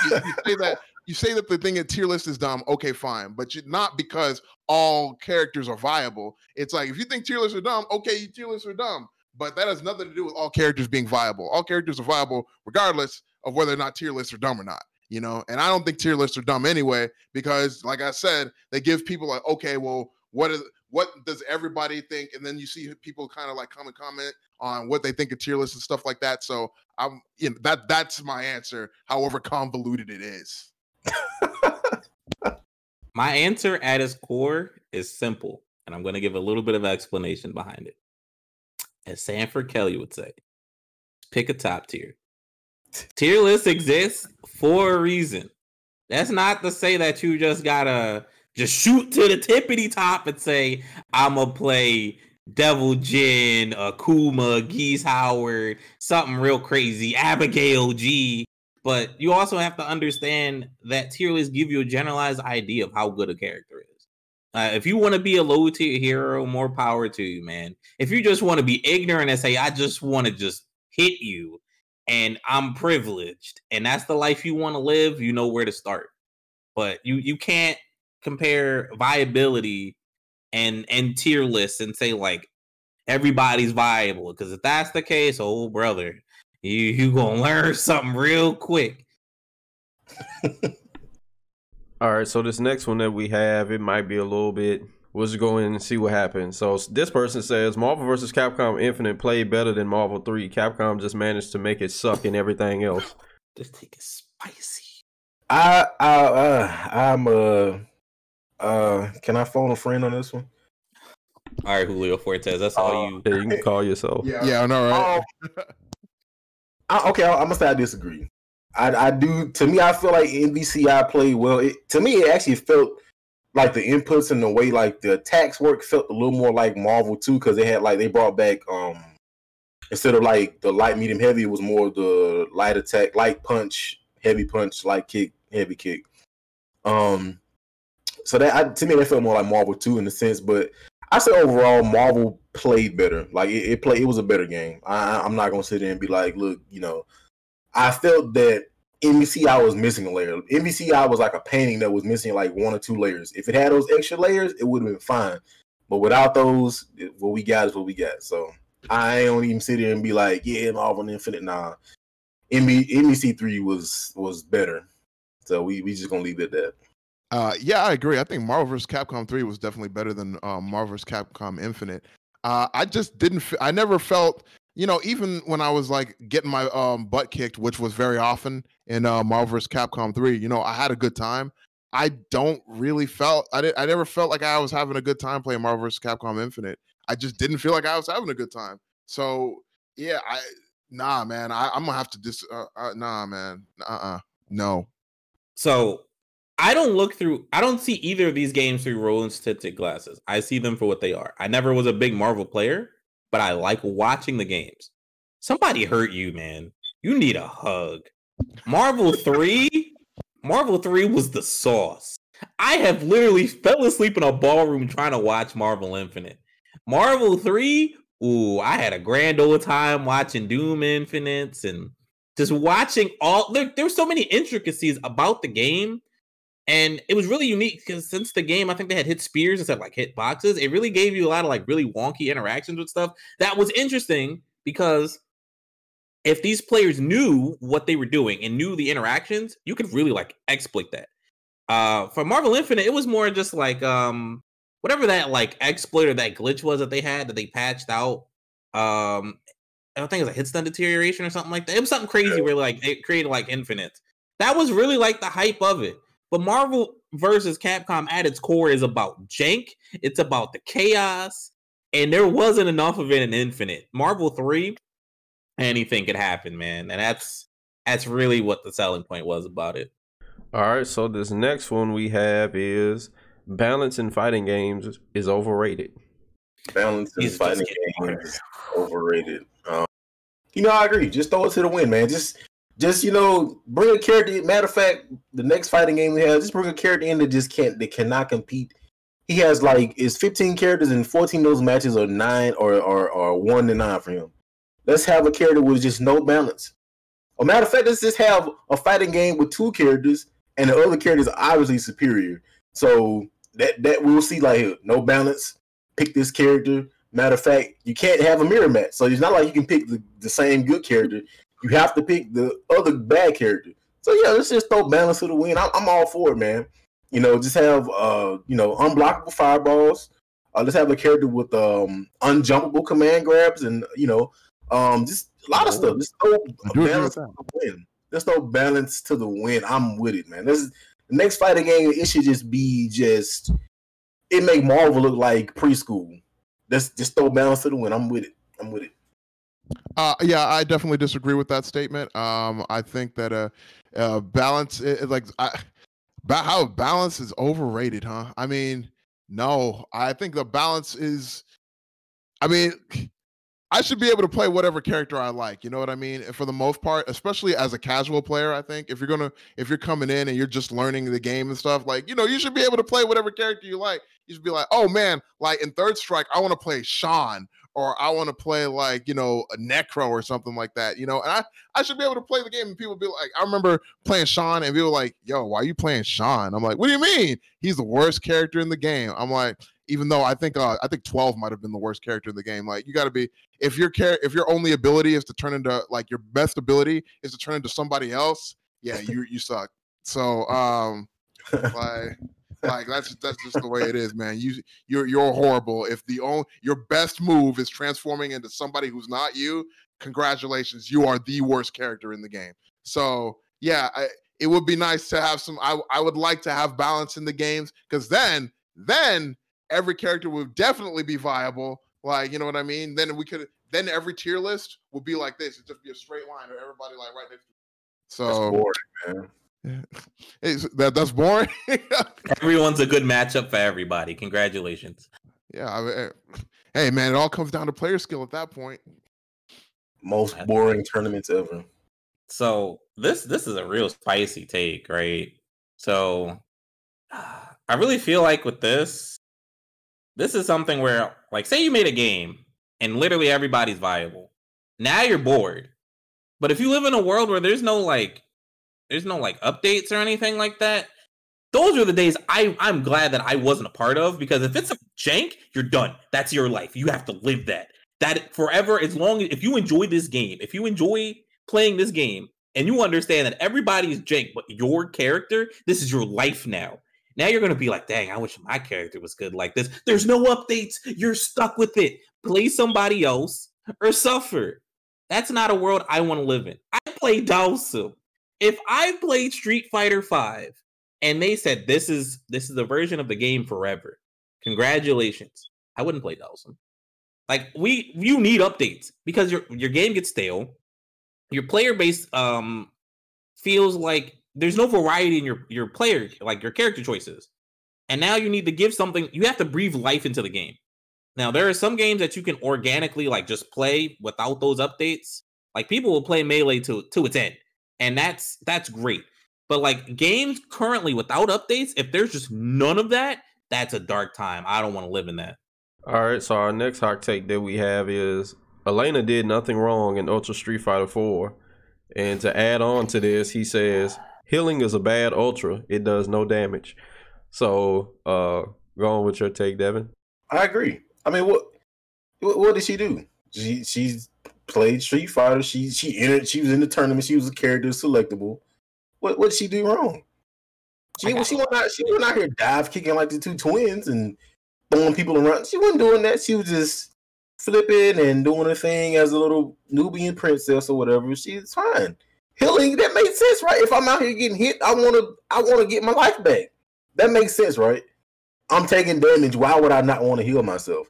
you, you say that you say that the thing at tier list is dumb. Okay, fine, but you, not because all characters are viable. It's like if you think tier lists are dumb, okay, tier lists are dumb, but that has nothing to do with all characters being viable. All characters are viable regardless of whether or not tier lists are dumb or not. You know, and I don't think tier lists are dumb anyway because, like I said, they give people like, okay, well, what is what does everybody think? And then you see people kind of like come and comment on what they think of tier lists and stuff like that. So I'm, you know, that that's my answer, however convoluted it is. my answer at its core is simple, and I'm going to give a little bit of explanation behind it. As Sanford Kelly would say, pick a top tier tier list exists for a reason. That's not to say that you just gotta just shoot to the tippity top and say, I'm gonna play Devil Jin, Akuma, Geese Howard, something real crazy, Abigail G. But you also have to understand that tier lists give you a generalized idea of how good a character is. Uh, if you want to be a low tier hero, more power to you, man. If you just want to be ignorant and say, I just want to just hit you, and I'm privileged and that's the life you want to live, you know where to start. But you you can't compare viability and and tier lists and say like everybody's viable because if that's the case, oh brother, you you gonna learn something real quick. All right, so this next one that we have, it might be a little bit We'll just go in and see what happens. So this person says Marvel vs. Capcom Infinite played better than Marvel 3. Capcom just managed to make it suck and everything else. This take is spicy. I I uh I'm uh uh can I phone a friend on this one? All right, Julio Fuentes. That's all uh, you. Yeah, you can call yourself. Yeah, yeah I know, right? Um, I, okay, I, am gonna say I disagree. I, I do. To me, I feel like MVCI played well. It, to me, it actually felt like the inputs and the way like the attacks work felt a little more like Marvel too because they had like they brought back um instead of like the light medium heavy it was more the light attack light punch heavy punch light kick heavy kick um So that I, to me that felt more like Marvel Two in a sense, but I say overall Marvel played better. Like it, it played, it was a better game. I, I'm not gonna sit there and be like, look, you know, I felt that MVCI was missing a layer. MVCI was like a painting that was missing like one or two layers. If it had those extra layers, it would have been fine. But without those, what we got is what we got. So I don't even sit there and be like, yeah, Marvel Infinite. Nah, MB, MVC three was was better. So we we just gonna leave it at that. Uh, yeah, I agree. I think Marvel vs. Capcom 3 was definitely better than uh, Marvel vs. Capcom Infinite. Uh, I just didn't. F- I never felt, you know, even when I was like getting my um, butt kicked, which was very often in uh, Marvel vs. Capcom 3. You know, I had a good time. I don't really felt. I did, I never felt like I was having a good time playing Marvel vs. Capcom Infinite. I just didn't feel like I was having a good time. So yeah, I nah, man. I, am gonna have to dis. Uh, uh, nah, man. Uh, uh no. So I don't look through. I don't see either of these games through rose tinted glasses. I see them for what they are. I never was a big Marvel player, but I like watching the games. Somebody hurt you, man. You need a hug. Marvel three. Marvel three was the sauce. I have literally fell asleep in a ballroom trying to watch Marvel Infinite. Marvel 3, ooh, I had a grand old time watching Doom Infinites and just watching all there, there were so many intricacies about the game and it was really unique because since the game, I think they had hit spheres instead of like hit boxes. It really gave you a lot of like really wonky interactions with stuff. That was interesting because if these players knew what they were doing and knew the interactions, you could really like exploit that. Uh, for Marvel Infinite, it was more just like um whatever that like exploit or that glitch was that they had that they patched out. Um, I don't think it was a hit stun deterioration or something like that. It was something crazy where like it created like infinite. That was really like the hype of it. But Marvel versus Capcom at its core is about jank. It's about the chaos, and there wasn't enough of it in Infinite. Marvel Three, anything could happen, man, and that's that's really what the selling point was about it. All right, so this next one we have is balance in fighting games is overrated. Balance in fighting games is overrated. Um, you know, I agree. Just throw it to the wind, man. Just just you know, bring a character. Matter of fact, the next fighting game we have, just bring a character in that just can't, that cannot compete. He has like is 15 characters and 14 of those matches are nine or or, or one to nine for him. Let's have a character with just no balance. A matter of fact, let's just have a fighting game with two characters and the other characters are obviously superior. So that that we'll see like no balance. Pick this character. Matter of fact, you can't have a mirror match. So it's not like you can pick the, the same good character you have to pick the other bad character. So yeah, let's just throw balance to the win. I'm, I'm all for it, man. You know, just have uh, you know, unblockable fireballs. Uh, let's have a character with um unjumpable command grabs and you know, um just a lot of stuff. Just throw balance to the win. Let's throw balance to the win. I'm with it, man. This is the next fighting game. It should just be just it make Marvel look like preschool. Let's just throw balance to the win. I'm with it. I'm with it. Uh, yeah, I definitely disagree with that statement. Um, I think that uh, uh balance, it, like, I, how balance is overrated, huh? I mean, no, I think the balance is. I mean, I should be able to play whatever character I like. You know what I mean? For the most part, especially as a casual player, I think if you're gonna if you're coming in and you're just learning the game and stuff, like you know, you should be able to play whatever character you like. You should be like, oh man, like in Third Strike, I want to play Sean or I want to play like, you know, a Necro or something like that, you know, and I, I should be able to play the game and people be like, I remember playing Sean and people were like, yo, why are you playing Sean? I'm like, what do you mean? He's the worst character in the game. I'm like, even though I think uh, I think 12 might have been the worst character in the game. Like you got to be if your care if your only ability is to turn into like your best ability is to turn into somebody else, yeah, you you suck. So um like like that's that's just the way it is, man. You you're you're horrible. If the only your best move is transforming into somebody who's not you, congratulations, you are the worst character in the game. So yeah, I, it would be nice to have some. I I would like to have balance in the games because then then every character would definitely be viable. Like you know what I mean. Then we could then every tier list would be like this. It'd just be a straight line of everybody like right next to. So boring, man. that that's boring. Everyone's a good matchup for everybody. Congratulations. Yeah, I mean, eh, hey man, it all comes down to player skill at that point. Most boring tournaments ever. So this this is a real spicy take, right? So I really feel like with this, this is something where, like, say you made a game and literally everybody's viable. Now you're bored. But if you live in a world where there's no like, there's no like updates or anything like that, those are the days I I'm glad that I wasn't a part of because if it's a jank, you're done. That's your life. You have to live that. That forever, as long as if you enjoy this game, if you enjoy playing this game, and you understand that everybody is jank, but your character, this is your life now. Now you're gonna be like, dang, I wish my character was good like this. There's no updates. You're stuck with it. Play somebody else or suffer. That's not a world I want to live in. I play Dhalsim. If I played Street Fighter 5 and they said this is this is the version of the game forever. Congratulations. I wouldn't play Dhalsim. Like we you need updates because your your game gets stale. Your player base um feels like there's no variety in your your player like your character choices. And now you need to give something you have to breathe life into the game. Now there are some games that you can organically like just play without those updates. Like people will play melee to to its end. And that's that's great. But like games currently without updates, if there's just none of that, that's a dark time. I don't want to live in that. All right, so our next hot take that we have is Elena did nothing wrong in Ultra Street Fighter 4. And to add on to this, he says healing is a bad ultra. It does no damage. So, uh, go on with your take, Devin. I agree. I mean, what what, what did she do? She she's played Street Fighter. She she entered. She was in the tournament. She was a character selectable. What what did she do wrong? She she went out she went out here dive kicking like the two twins and throwing people around. She wasn't doing that. She was just flipping and doing a thing as a little Nubian princess or whatever. She's fine. Healing that makes sense, right? If I'm out here getting hit, I want to I want to get my life back. That makes sense, right? I'm taking damage. Why would I not want to heal myself?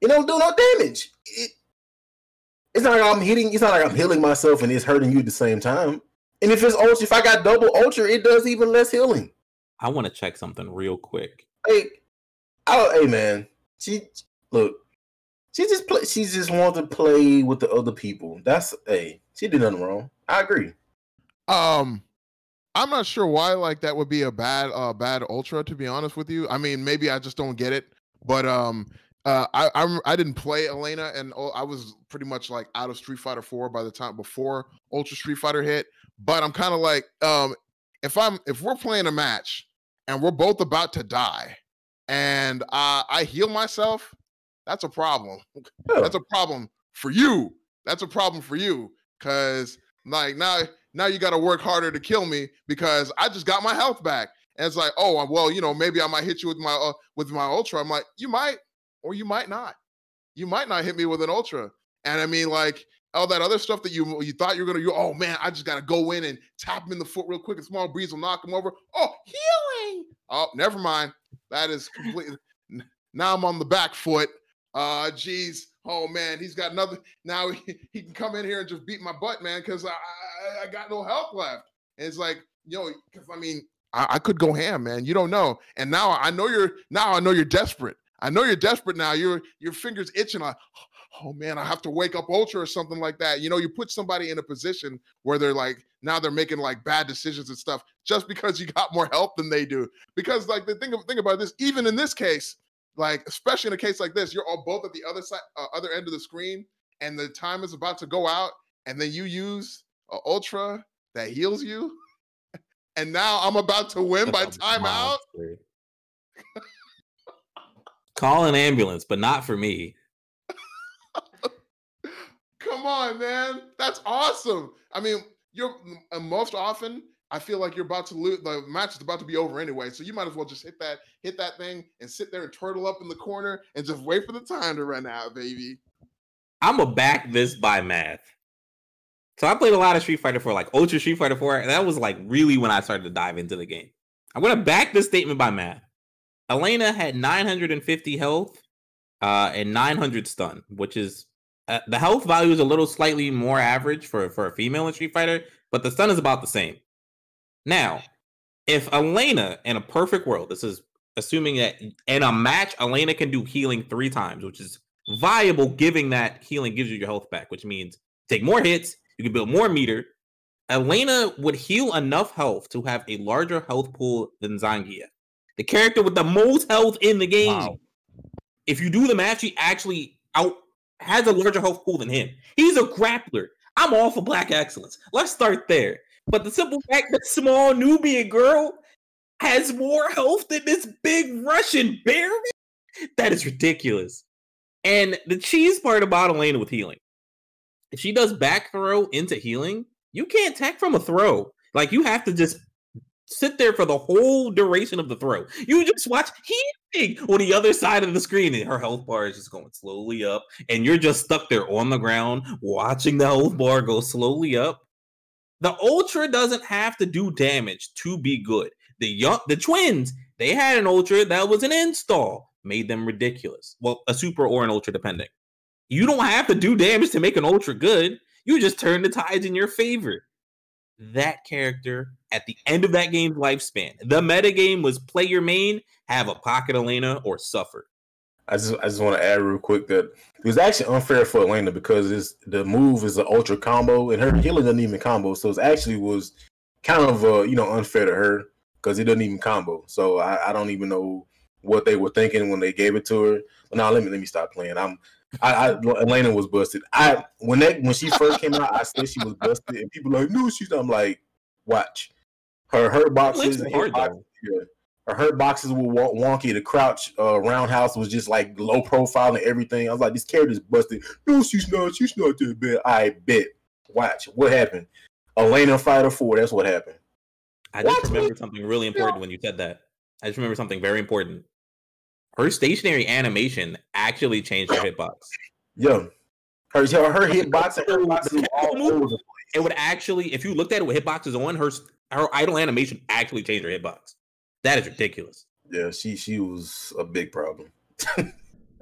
It don't do no damage. It, it's not like I'm hitting. It's not like I'm healing myself and it's hurting you at the same time. And if it's ultra, if I got double ultra, it does even less healing. I want to check something real quick. Hey, oh, hey, man. She look. She just play. She just wanted to play with the other people. That's hey. She did nothing wrong. I agree. Um, I'm not sure why like that would be a bad uh bad ultra. To be honest with you, I mean maybe I just don't get it. But um, uh, I I'm, I didn't play Elena, and I was pretty much like out of Street Fighter Four by the time before Ultra Street Fighter hit. But I'm kind of like, um, if I'm if we're playing a match and we're both about to die, and uh, I heal myself, that's a problem. That's a problem for you. That's a problem for you because like now now you got to work harder to kill me because I just got my health back. And it's like, oh well, you know, maybe I might hit you with my uh, with my ultra. I'm like, you might, or you might not. You might not hit me with an ultra. And I mean, like, all that other stuff that you you thought you were gonna oh man I just gotta go in and tap him in the foot real quick a small breeze will knock him over. Oh healing! Oh never mind. That is completely now I'm on the back foot. Uh geez oh man he's got another now he, he can come in here and just beat my butt man because I, I, I got no health left. And it's like know because I mean I, I could go ham man you don't know. And now I know you're now I know you're desperate I know you're desperate now. Your your fingers itching. Like, oh man, I have to wake up Ultra or something like that. You know, you put somebody in a position where they're like, now they're making like bad decisions and stuff just because you got more help than they do. Because like the thing, thing about this, even in this case, like especially in a case like this, you're all both at the other side, uh, other end of the screen, and the time is about to go out, and then you use a Ultra that heals you, and now I'm about to win by timeout. Call an ambulance, but not for me. Come on, man. That's awesome. I mean, you're uh, most often I feel like you're about to lose the match is about to be over anyway. So you might as well just hit that, hit that thing and sit there and turtle up in the corner and just wait for the time to run out, baby. I'm gonna back this by math. So I played a lot of Street Fighter 4, like Ultra Street Fighter 4, and that was like really when I started to dive into the game. I'm gonna back this statement by math. Elena had 950 health uh, and 900 stun, which is uh, the health value is a little slightly more average for for a female in Street Fighter, but the stun is about the same. Now, if Elena in a perfect world, this is assuming that in a match Elena can do healing three times, which is viable, giving that healing gives you your health back, which means take more hits, you can build more meter. Elena would heal enough health to have a larger health pool than Zangief. The character with the most health in the game. Wow. If you do the match, she actually out has a larger health pool than him. He's a grappler. I'm all for black excellence. Let's start there. But the simple fact that small Nubian girl has more health than this big Russian bear, that is ridiculous. And the cheese part about Elena with healing. If she does back throw into healing, you can't tech from a throw. Like you have to just sit there for the whole duration of the throw. You just watch healing on the other side of the screen, and her health bar is just going slowly up, and you're just stuck there on the ground watching the health bar go slowly up. The ultra doesn't have to do damage to be good. The young the twins, they had an ultra that was an install, made them ridiculous. Well, a super or an ultra depending. You don't have to do damage to make an ultra good. You just turn the tides in your favor. That character at the end of that game's lifespan, the meta game was play your main, have a pocket Elena, or suffer. I just I just want to add real quick that it was actually unfair for Elena because it's the move is an ultra combo and her healing doesn't even combo, so it actually was kind of uh you know unfair to her because it doesn't even combo. So I, I don't even know what they were thinking when they gave it to her. But now let me let me stop playing. I'm I, I Elena was busted. I when that when she first came out, I said she was busted, and people like no, she's. I'm like, watch her her boxes. Links boxes yeah. Her hurt boxes were wonky. The crouch uh, roundhouse was just like low profile and everything. I was like, this character's busted. No, she's not. She's not that bad. I bet. Watch what happened. Elena Fighter Four. That's what happened. I just remember something really important when you said that. I just remember something very important. Her stationary animation actually changed her hitbox. Yeah, her her, her hitbox and her boxes were all Move. over the It would actually, if you looked at it with hitboxes on, her her idle animation actually changed her hitbox. That is ridiculous. Yeah, she she was a big problem.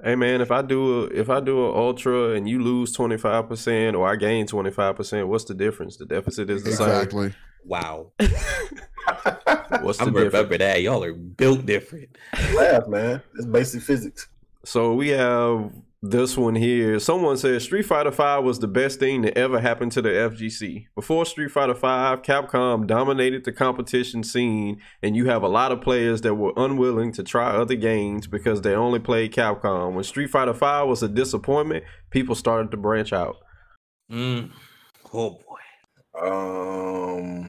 Hey man, if I do a if I do an ultra and you lose twenty five percent or I gain twenty five percent, what's the difference? The deficit is the same. Exactly. Wow. What's the I'm difference? remember that. Y'all are built different. Laugh, man. It's basic physics. So we have this one here. Someone says Street Fighter V was the best thing that ever happened to the FGC. Before Street Fighter V, Capcom dominated the competition scene, and you have a lot of players that were unwilling to try other games because they only played Capcom. When Street Fighter V was a disappointment, people started to branch out. Mm. Oh boy. Um,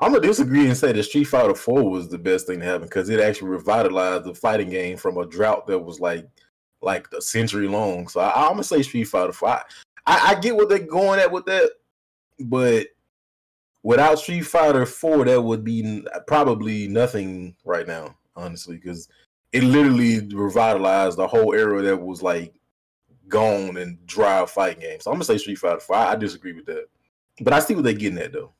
I'm gonna disagree and say that Street Fighter Four was the best thing to happen because it actually revitalized the fighting game from a drought that was like like a century long. So I, I'm gonna say Street Fighter Four. I, I, get what they're going at with that, but without Street Fighter Four, that would be probably nothing right now, honestly, because it literally revitalized the whole era that was like gone and dry fighting games. So I'm gonna say Street Fighter Four. I, I disagree with that. But I see what they're getting at though.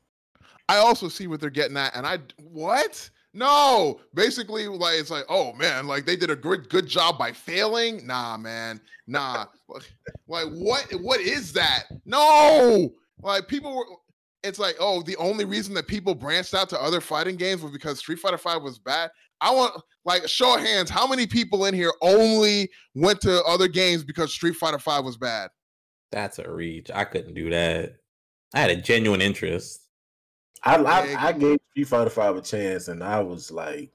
I also see what they're getting at, and I what? No, basically, like it's like, oh man, like they did a good good job by failing. Nah, man, nah. like what? What is that? No, like people were. It's like, oh, the only reason that people branched out to other fighting games was because Street Fighter Five was bad. I want like show of hands, how many people in here only went to other games because Street Fighter Five was bad? That's a reach. I couldn't do that. I had a genuine interest. I I, I gave Street Fighter Five a chance, and I was like,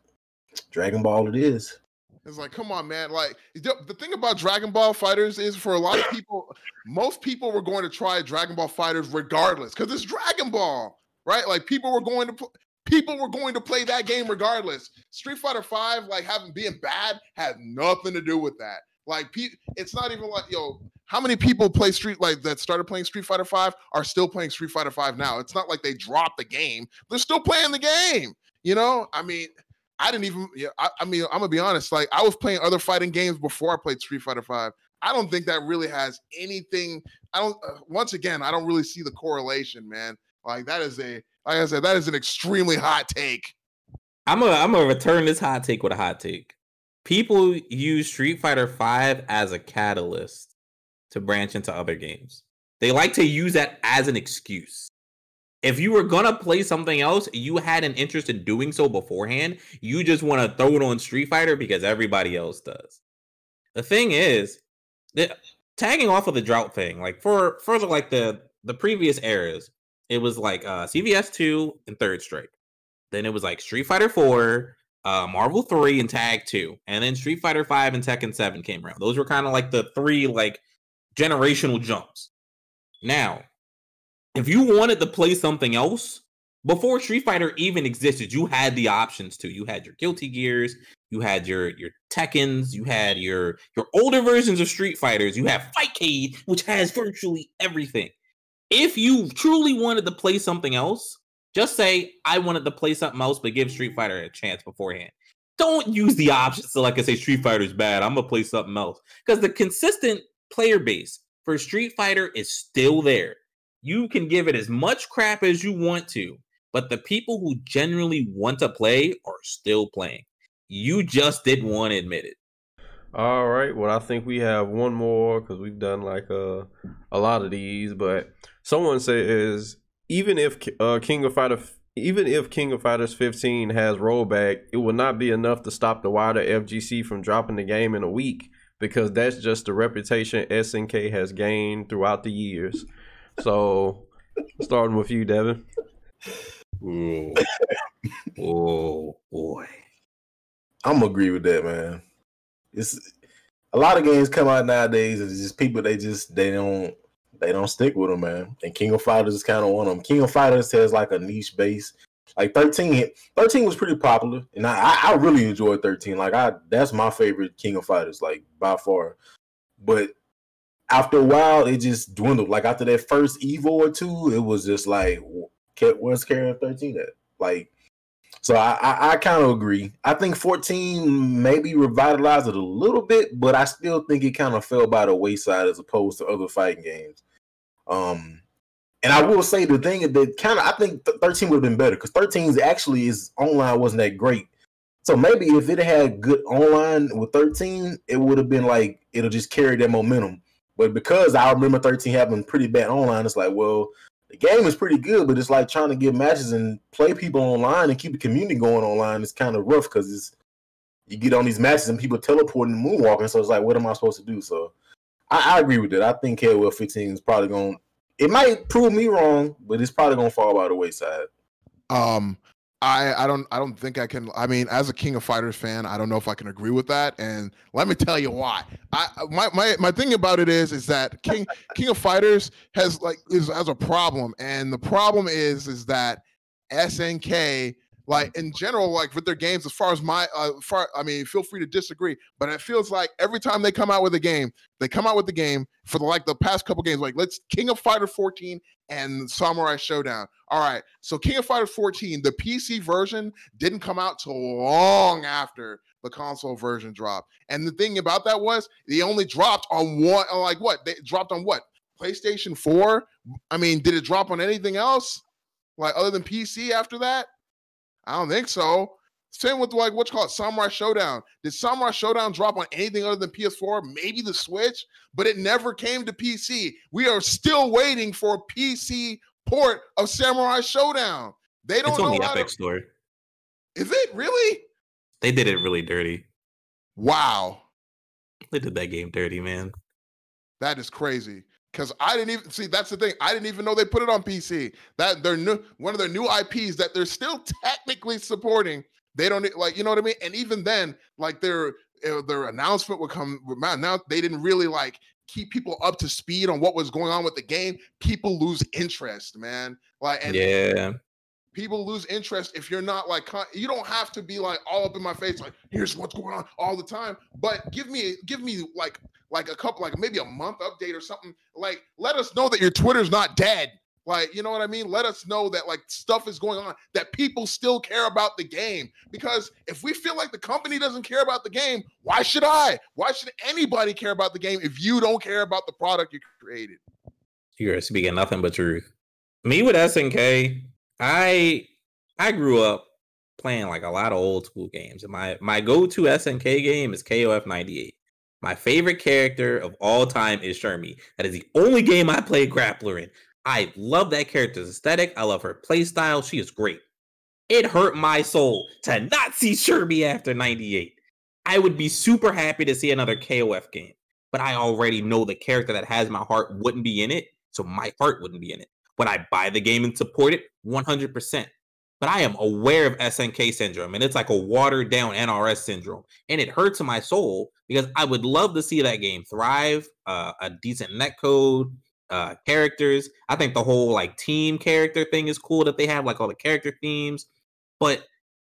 Dragon Ball, it is. It's like, come on, man. Like the, the thing about Dragon Ball FighterZ is for a lot of people, most people were going to try Dragon Ball FighterZ regardless because it's Dragon Ball, right? Like people were going to pl- people were going to play that game regardless. Street Fighter Five, like having being bad, had nothing to do with that. Like, pe- it's not even like yo. How many people play Street like that started playing Street Fighter Five are still playing Street Fighter Five now? It's not like they dropped the game; they're still playing the game. You know, I mean, I didn't even. Yeah, I, I mean, I'm gonna be honest. Like, I was playing other fighting games before I played Street Fighter Five. I don't think that really has anything. I don't. Uh, once again, I don't really see the correlation, man. Like that is a. Like I said, that is an extremely hot take. I'm gonna I'm gonna return this hot take with a hot take. People use Street Fighter Five as a catalyst to branch into other games. They like to use that as an excuse. If you were gonna play something else, you had an interest in doing so beforehand. You just want to throw it on Street Fighter because everybody else does. The thing is, the, tagging off of the drought thing, like for for like the the previous eras, it was like uh CVS two and Third Strike. Then it was like Street Fighter 4, uh, Marvel 3 and Tag 2, and then Street Fighter 5 and Tekken 7 came around. Those were kind of like the three like generational jumps. Now, if you wanted to play something else, before Street Fighter even existed, you had the options to. You had your Guilty Gears, you had your your Tekkens, you had your your older versions of Street Fighters, you have Fightcade, which has virtually everything. If you truly wanted to play something else, just say I wanted to play something else, but give Street Fighter a chance beforehand. Don't use the options to like I say Street Fighter's bad. I'm gonna play something else because the consistent player base for Street Fighter is still there. You can give it as much crap as you want to, but the people who genuinely want to play are still playing. You just didn't want to admit it. All right. Well, I think we have one more because we've done like a uh, a lot of these. But someone says even if uh, King of Fighter, even if King of Fighters 15 has rollback, it will not be enough to stop the wider FGC from dropping the game in a week because that's just the reputation SNK has gained throughout the years. So, starting with you, Devin. Oh boy, I'm agree with that, man. It's a lot of games come out nowadays, and just people they just they don't they don't stick with them, man. And King of Fighters is kind of one of them. King of Fighters has like a niche base. Like 13, 13 was pretty popular, and I, I really enjoyed 13. Like I, that's my favorite King of Fighters, like by far. But after a while, it just dwindled. Like after that first Evo or two, it was just like, where's Carrier 13 at? Like, so I, I, I kind of agree. I think 14 maybe revitalized it a little bit, but I still think it kind of fell by the wayside as opposed to other fighting games. Um, and I will say the thing that kind of I think 13 would have been better because 13's actually is online wasn't that great. So maybe if it had good online with 13, it would have been like it'll just carry that momentum. But because I remember 13 having pretty bad online, it's like, well, the game is pretty good, but it's like trying to get matches and play people online and keep the community going online. It's kind of rough because it's you get on these matches and people teleporting and moonwalking. So it's like, what am I supposed to do? So I, I agree with that. I think KOF 15 is probably going. It might prove me wrong, but it's probably to fall by the wayside. Um, I I don't I don't think I can. I mean, as a King of Fighters fan, I don't know if I can agree with that. And let me tell you why. I my my my thing about it is is that King King of Fighters has like is has a problem, and the problem is is that SNK like in general, like with their games, as far as my, uh, far, I mean, feel free to disagree, but it feels like every time they come out with a game, they come out with the game for the, like the past couple games, like let's King of Fighter 14 and Samurai Shodown. All right, so King of Fighter 14, the PC version didn't come out till long after the console version dropped, and the thing about that was they only dropped on one, like what they dropped on what PlayStation 4. I mean, did it drop on anything else? Like other than PC after that? I don't think so. Same with like what's called Samurai Shodown. Did Samurai Shodown drop on anything other than PS4? Maybe the Switch, but it never came to PC. We are still waiting for a PC port of Samurai Shodown. They don't it's know on the Epic to... Store. Is it really? They did it really dirty. Wow. They did that game dirty, man. That is crazy because I didn't even see. That's the thing. I didn't even know they put it on PC. That they're new one of their new IPs that they're still technically supporting. They don't like you know what I mean. And even then, like their uh, their announcement would come. Man, now they didn't really like keep people up to speed on what was going on with the game. People lose interest, man. Like and yeah, people lose interest if you're not like you don't have to be like all up in my face like here's what's going on all the time. But give me give me like like a couple like maybe a month update or something. Like let us know that your twitter's not dead. Like you know what i mean? Let us know that like stuff is going on that people still care about the game. Because if we feel like the company doesn't care about the game why should i? Why should anybody care about the game if you don't care about the product you created? You're speaking nothing but truth. Me with snk I I grew up playing like a lot of old school games, and my my go to SNK game is KOF ninety eight. My favorite character of all time is Shermie. That is the only game I play grappler in. I love that character's aesthetic. I love her playstyle. She is great. It hurt my soul to not see Shermie after 98. I would be super happy to see another KOF game, but I already know the character that has my heart wouldn't be in it, so my heart wouldn't be in it. Would I buy the game and support it? 100%. but I am aware of SNK syndrome, and it's like a watered down NRS syndrome, and it hurts my soul because I would love to see that game thrive, uh, a decent netcode, uh, characters. I think the whole like team character thing is cool that they have like all the character themes, but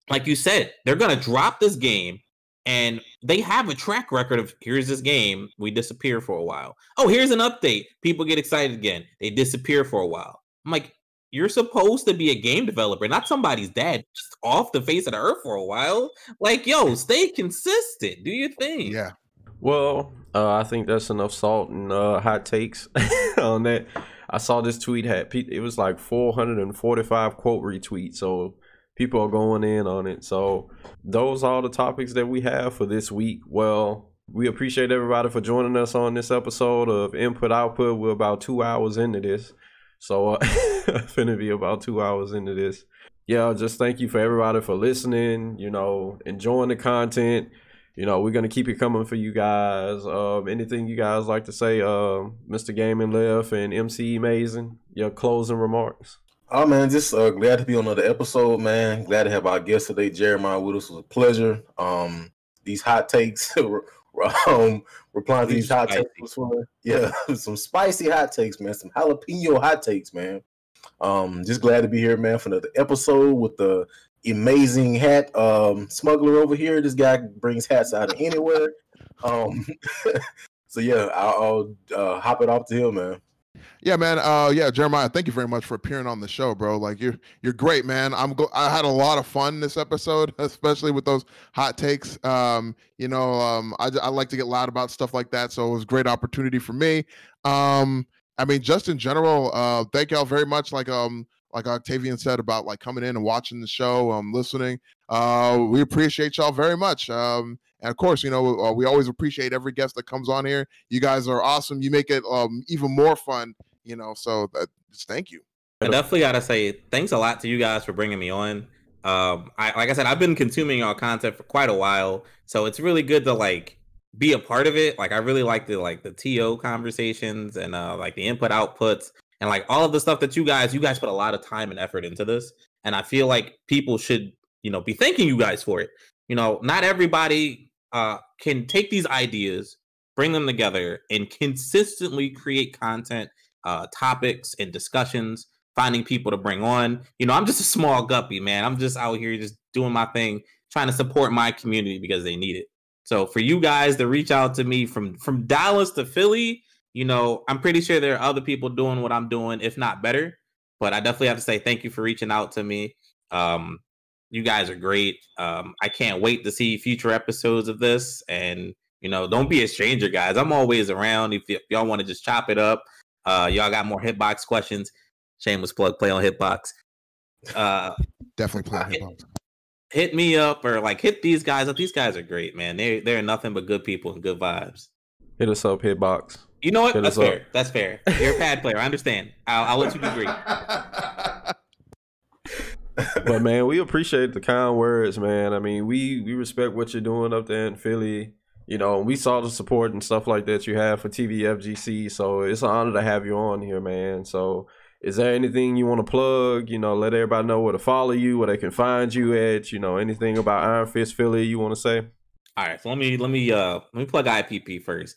like you said, they're gonna drop this game and they have a track record of here's this game, we disappear for a while. Oh, here's an update. People get excited again. They disappear for a while. I'm like, you're supposed to be a game developer, not somebody's dad, just off the face of the earth for a while. Like, yo, stay consistent. Do your thing. Yeah. Well, uh, I think that's enough salt and uh, hot takes on that. I saw this tweet had it was like 445 quote retweets, so people are going in on it. So those are all the topics that we have for this week. Well, we appreciate everybody for joining us on this episode of Input Output. We're about two hours into this. So uh finna be about two hours into this. Yeah, just thank you for everybody for listening, you know, enjoying the content. You know, we're gonna keep it coming for you guys. Um, anything you guys like to say, uh, Mr. Gaming Left and MC Amazing, your closing remarks. Oh man, just uh, glad to be on another episode, man. Glad to have our guest today, Jeremiah with us. It was a pleasure. Um, these hot takes, um, replying to these hot spicy. takes. Yeah, some spicy hot takes, man. Some jalapeno hot takes, man. Um, just glad to be here, man, for another episode with the amazing hat um smuggler over here. This guy brings hats out of anywhere. Um, so yeah, I'll, I'll uh, hop it off to him, man. Yeah, man. Uh, yeah, Jeremiah, thank you very much for appearing on the show, bro. Like you're you're great, man. I'm go- I had a lot of fun this episode, especially with those hot takes. Um, you know, um, I, I like to get loud about stuff like that, so it was a great opportunity for me. Um, I mean, just in general, uh, thank y'all very much. Like um, like Octavian said about like coming in and watching the show, um, listening. Uh, we appreciate y'all very much. Um, and of course, you know, uh, we always appreciate every guest that comes on here. You guys are awesome. You make it um, even more fun, you know. So that, just thank you. I definitely gotta say thanks a lot to you guys for bringing me on. Um, I like I said, I've been consuming your content for quite a while, so it's really good to like be a part of it. Like I really like the like the TO conversations and uh like the input outputs and like all of the stuff that you guys you guys put a lot of time and effort into this, and I feel like people should you know be thanking you guys for it. You know, not everybody uh, can take these ideas, bring them together, and consistently create content, uh, topics, and discussions. Finding people to bring on. You know, I'm just a small guppy, man. I'm just out here just doing my thing, trying to support my community because they need it. So for you guys to reach out to me from from Dallas to Philly, you know, I'm pretty sure there are other people doing what I'm doing, if not better. But I definitely have to say thank you for reaching out to me. Um, you guys are great. Um, I can't wait to see future episodes of this. And you know, don't be a stranger, guys. I'm always around. If, y- if y'all want to just chop it up, uh, y'all got more hitbox questions. Shameless plug, play on hitbox. Uh, Definitely play on hit, hitbox. Hit me up or like hit these guys up. These guys are great, man. They they're nothing but good people and good vibes. Hit us up, Hitbox. You know what? Hit That's us up. fair. That's fair. You're a pad player. I understand. I'll, I'll let you be great. but man, we appreciate the kind words, man. I mean, we we respect what you're doing up there in Philly. You know, we saw the support and stuff like that you have for TVFGC, so it's an honor to have you on here, man. So, is there anything you want to plug? You know, let everybody know where to follow you, where they can find you at. You know, anything about Iron Phist Philly you want to say? All right, so let me let me uh let me plug IPP first.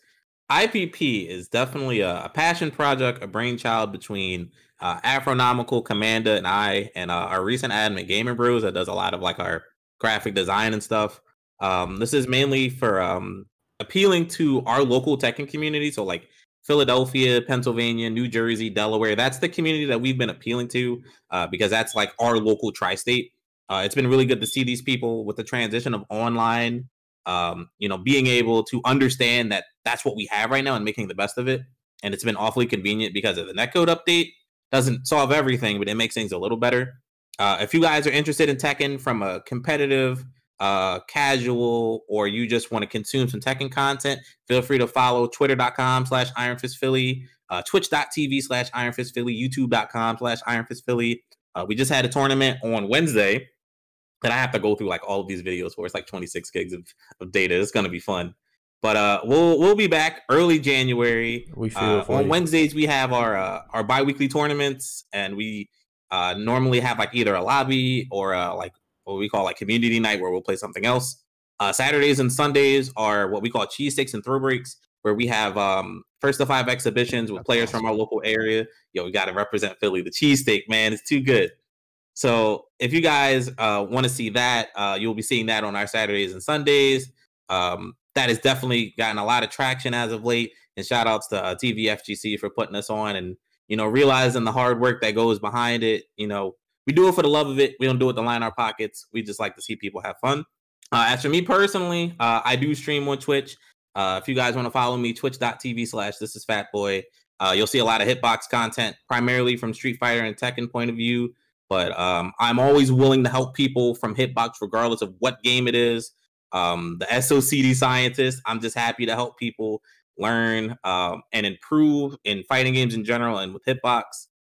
IPP is definitely a, a passion project, a brainchild between uh, Afronomical, Commander, and I, and uh, our recent admin Gamer Brews that does a lot of like our graphic design and stuff. Um, this is mainly for um, appealing to our local Tekken community, so like Philadelphia, Pennsylvania, New Jersey, Delaware. That's the community that we've been appealing to uh, because that's like our local tri-state. Uh, it's been really good to see these people with the transition of online um, you know, being able to understand that that's what we have right now and making the best of it. And it's been awfully convenient because of the netcode update. Doesn't solve everything, but it makes things a little better. Uh, if you guys are interested in Tekken from a competitive, uh, casual, or you just want to consume some Tekken content, feel free to follow twitter.com slash ironphistphilly, uh, twitch.tv slash ironphistphilly, youtube.com slash ironphistphilly. Uh, we just had a tournament on Wednesday that I have to go through like all of these videos where It's like 26 gigs of, of data. It's gonna be fun. But uh, we'll we'll be back early January. We feel Uh, on you. Wednesdays we have our uh, our biweekly tournaments, and we uh, normally have like either a lobby or uh, like what we call like community night where we'll play something else. Uh, Saturdays and Sundays are what we call cheesesteaks and throw breaks, where we have um, first to five exhibitions with That's players awesome. from our local area. Yo, we got to represent Philly. The cheesesteak, man, it's too good. So if you guys uh, want to see that, uh, you'll be seeing that on our Saturdays and Sundays. Um, that has definitely gotten a lot of traction as of late. And shout outs to uh, TVFGC for putting us on and you know realizing the hard work that goes behind it. You know, we do it for the love of it. We don't do it to line our pockets. We just like to see people have fun. Uh, as for me personally, uh, I do stream on Twitch. Uh, if you guys want to follow me, twitch.tv slash this is fat boy. Uh, you'll see a lot of hitbox content, primarily from Street Fighter and Tekken point of view. But um, I'm always willing to help people from hitbox, regardless of what game it is. Um, the SOCD scientist, I'm just happy to help people learn um, and improve in fighting games in general and with hitbox.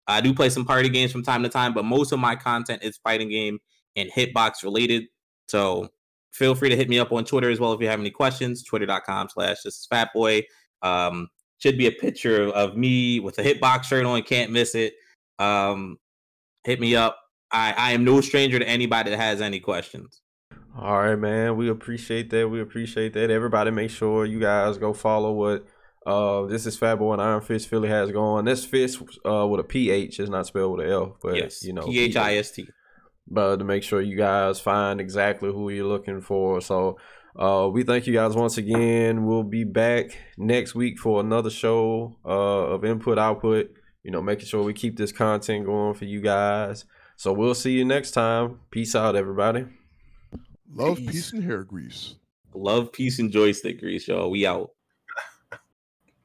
I do play some party games from time to time, but most of my content is fighting game and hitbox related. So feel free to hit me up on Twitter as well if you have any questions. Twitter.com slash this is fatboy. Um, should be a picture of me with a hitbox shirt on, can't miss it. Um, hit me up. I, I am no stranger to anybody that has any questions. All right, man. We appreciate that. We appreciate that. Everybody, make sure you guys go follow what uh this is Fat Boy and Iron Phist Philly has going. This fist uh with a PH is not spelled with an L, but yes, you know P H I S T. But to make sure you guys find exactly who you're looking for. So uh we thank you guys once again. We'll be back next week for another show uh of input output. You know, making sure we keep this content going for you guys. So we'll see you next time. Peace out, everybody. Love, peace, peace and hair grease. Love, peace, and joystick grease, y'all. We out.